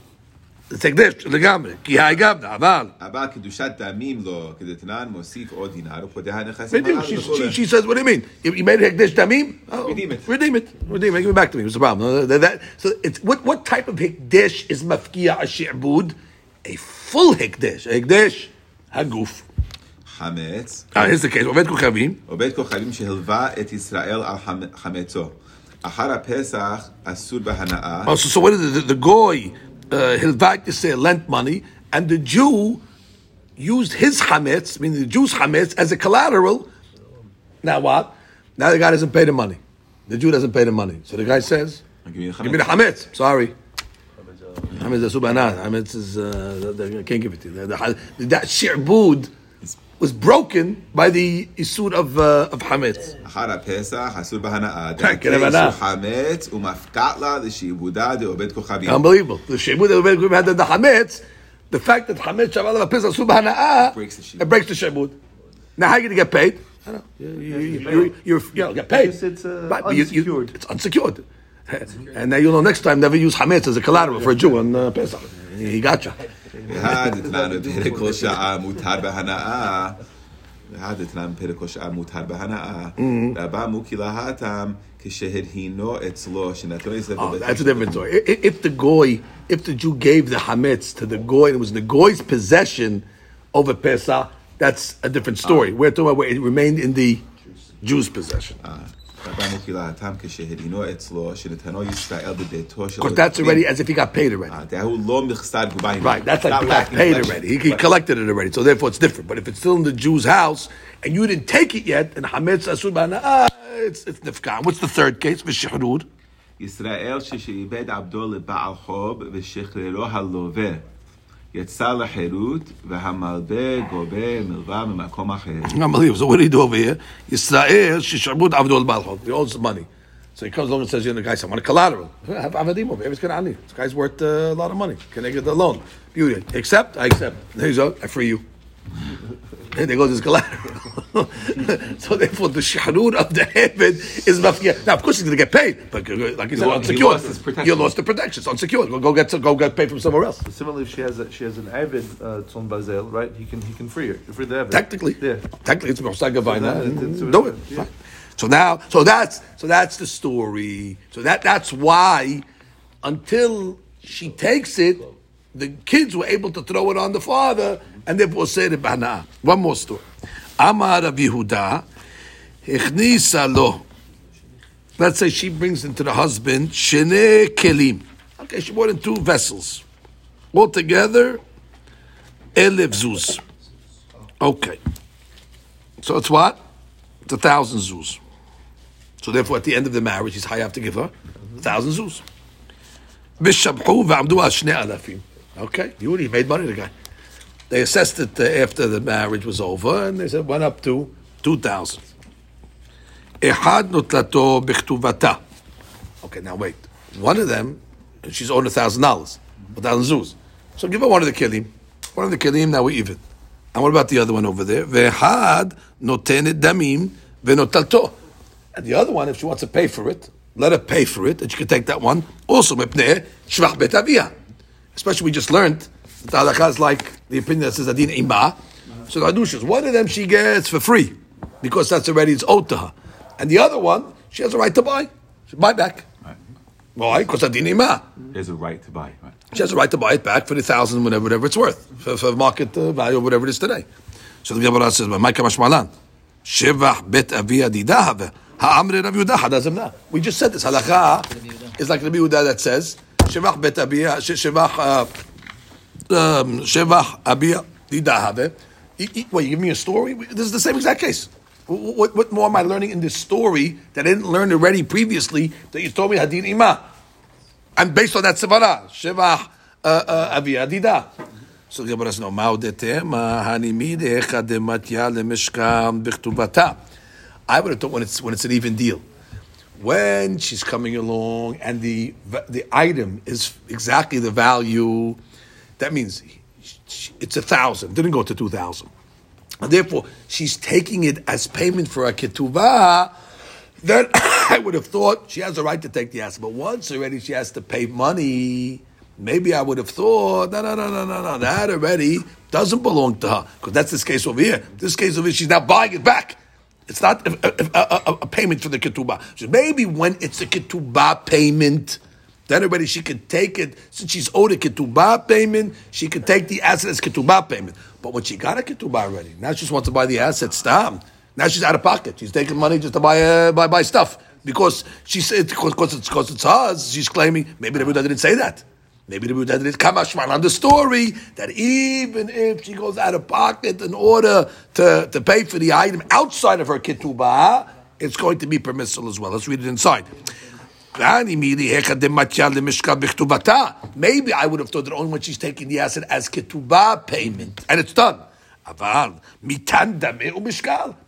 it's like this לגמרי. כי הגבנה, אבל. אבל קדושת דמים לא, כדתנן מוסיף עוד דינר, ופודה הנכסים בדיוק, הללו she, וכולי. she, she says, what do you mean? You, you made a Hekdesh Damim? Oh, Redeem it. Redeem it. Redeem it. Give it back to me. What's the problem? Uh, that- that- so it's, what, what type of Hekdesh is Mafkiya Ash'bud? A full Hekdesh. A Hekdesh Haguf. חמץ, Uh, here's the case. עובד כוכבים. עובד כוכבים שהלווה את ישראל על חמ- חמצו. אחר הפסח אסור בהנאה, Oh, so, so what is it? The, the goy, uh, Hilvat Yisrael lent money, and the Jew used his chametz, meaning the Jew's chametz, as a collateral. Now what? Now the guy doesn't pay the money. The Jew doesn't pay the money. So the guy says, give me the "Give me the chametz." Sorry. Chametz is subhanah. Chametz is uh, I can't give it to you. The, the, that shi'bud was broken by the isur of uh, of hametz. אחר הפסח אסור בהנאה. כן, כן, דרכי הבנה. איסור חמץ ומפקעת לה לשעבודה דעובד כוכבים. Unbelievable. The shebud that we had the hametz, the fact that hametz shaval of pesach suba hanaa, Breaks the shebud. it breaks the shebud. Now how are you going to get paid? I don't know. You, you, you, you're, you know, get paid. Because it's, uh, but you- you- unsecured. it's unsecured. <laughs> And now you'll know next time never use hametz as a collateral for a Jew on uh, Pesach. He gotcha. Mm-hmm. Oh, that's a different story. If the goy, if the Jew gave the hametz to the goy, and it was the goy's possession over Pesach, that's a different story. We're talking about where it remained in the Jew's possession. Because that's already as if he got paid already. Ah, right, that's like he got paid already. He, he, collected it already, so therefore it's different. But if it's still in the Jew's house and you didn't take it yet, and Hametz Asur ah, it's it's nifkan. What's the third case? V'shihrur. Yisrael she'ibed abdul ba'al chob v'shichreru haloveh. Yitzah lecherut v'hamalbe gobe milva memakom acher. Unbelievable. So what do you do over here? Yisrael shishabud avdu al malchot. He owns the money. So he comes along and says, you know, guys, I want a collateral. I have avadim over here. It's This guy's worth uh, a lot of money. Can I get the loan? Beauty. Accept? I accept. Here's I free you. And there goes his collateral. <laughs> so therefore, the shahrud of the heaven is mafia. Now, of course, he's going to get paid, but uh, like you said, lo- he unsecured. lost his protection. You lost the protection. It's unsecured. Well, go get go get paid from somewhere else. Similarly, if she has a, she has an avid uh, tzon barzel, right? He can he can free her, free the avid. Technically, yeah. technically, it's Mosag Gavina. So that- it's- Do it. yeah. So now, so that's so that's the story. So that that's why, until she takes it, the kids were able to throw it on the father, and therefore say the bana. One more story. Amar Rav Yehuda, Ichnisa lo. Let's say she brings into the husband shene kelim. Okay, she brought in two vessels. Altogether, elef zuz. Okay. So it's what? It's a thousand zuz. So therefore, at the end of the marriage, he's high have to give her a thousand alafim. Okay, you already made money, the guy. They assessed it uh, after the marriage was over, and they said went up to two thousand. Ehad notlato b'chtuvata. Okay, now wait. One of them, she's owed a thousand dollars, a thousand zuz. So give her one of the kelim, One of the kelim. now we even. And what about the other one over there? Vehad notenet damim venotalto. And the other one, if she wants to pay for it, let her pay for it, and she can take that one. Also, mepneh shvach bet. Especially we just learned the halakha is like the opinion that says adin ima. So the adushas, one of them she gets for free because that's already it's owed to her, and the other one she has a right to buy. She buy back. Why? Because adin ima. There's a right to buy. Right. She has a right to buy it back for the thousand, whatever, whatever it's worth, for, for market uh, value, or whatever it is today. So the Gemara says, "Ma'ika mashmalan, shevach bet aviyah didahave ha'amre Rav Yehuda hadazimna." We just said this halacha is like Rabbi Yehuda that says shevach bet uh, um, shevach aviyah didahave. Well, you give me a story. This is the same exact case. What, what, more am I learning in this story that I didn't learn already previously that you told me hadin imah? And based on that sevara, shevach uh, uh, dida. So the Gemara says, no, ma'u detema hanimi de'echa dematya lemishkam b'chtuvata. I would have thought when it's when it's an even deal, when she's coming along and the the item is exactly the value, that means it's a thousand. Didn't go to two thousand, and therefore she's taking it as payment for a ketuvah then <coughs> I would have thought she has a right to take the asset. But once already she has to pay money, maybe I would have thought, no, no, no, no, no, no, that already doesn't belong to her. Because that's this case over here. This case over here, she's now buying it back. It's not a, a- a- a payment for the ketubah. So maybe when it's a ketubah payment, then already she could take it, since she's owed a ketubah payment, she could take the asset as ketubah payment. But when she got a ketubah already, now she just wants to buy the asset, stop. Now she's out of pocket. She's taking money just to buy uh, buy, buy stuff because she said because it's because it's hers. She's claiming maybe the Buddha didn't say that. Maybe the Buddha didn't come on the story that even if she goes out of pocket in order to, to pay for the item outside of her ketubah, it's going to be permissible as well. Let's read it inside. Maybe I would have thought that only when she's taking the asset as ketubah payment, and it's done.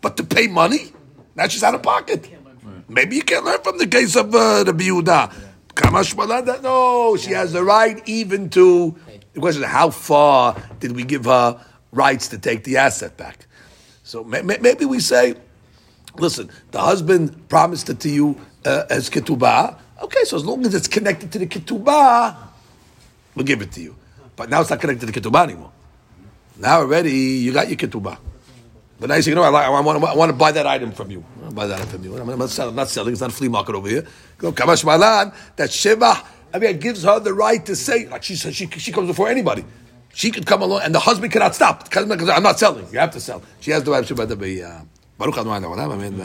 But to pay money, now she's out of pocket. Maybe you can learn from the case of uh, Rabbi? No, she has the right even to. The question is, how far did we give her rights to take the asset back? So may- may- maybe we say, listen, the husband promised it to you uh, as ketubah. Okay, so as long as it's connected to the ketubah, we'll give it to you. But now it's not connected to the ketubah anymore. Now already you got your ketubah. But now you say, you know, I, I, want to, I want to buy that item from you. I buy that item from you. I'm not, selling, I'm not selling. It's not a flea market over here. Go, Kamash Malan, that Sheba, I mean, it gives her the right to say, like she said, she, she comes before anybody. She could come along, and the husband cannot stop. I'm not selling. You have to sell. She has the right to be. Uh, Baruch Adonai, Amen.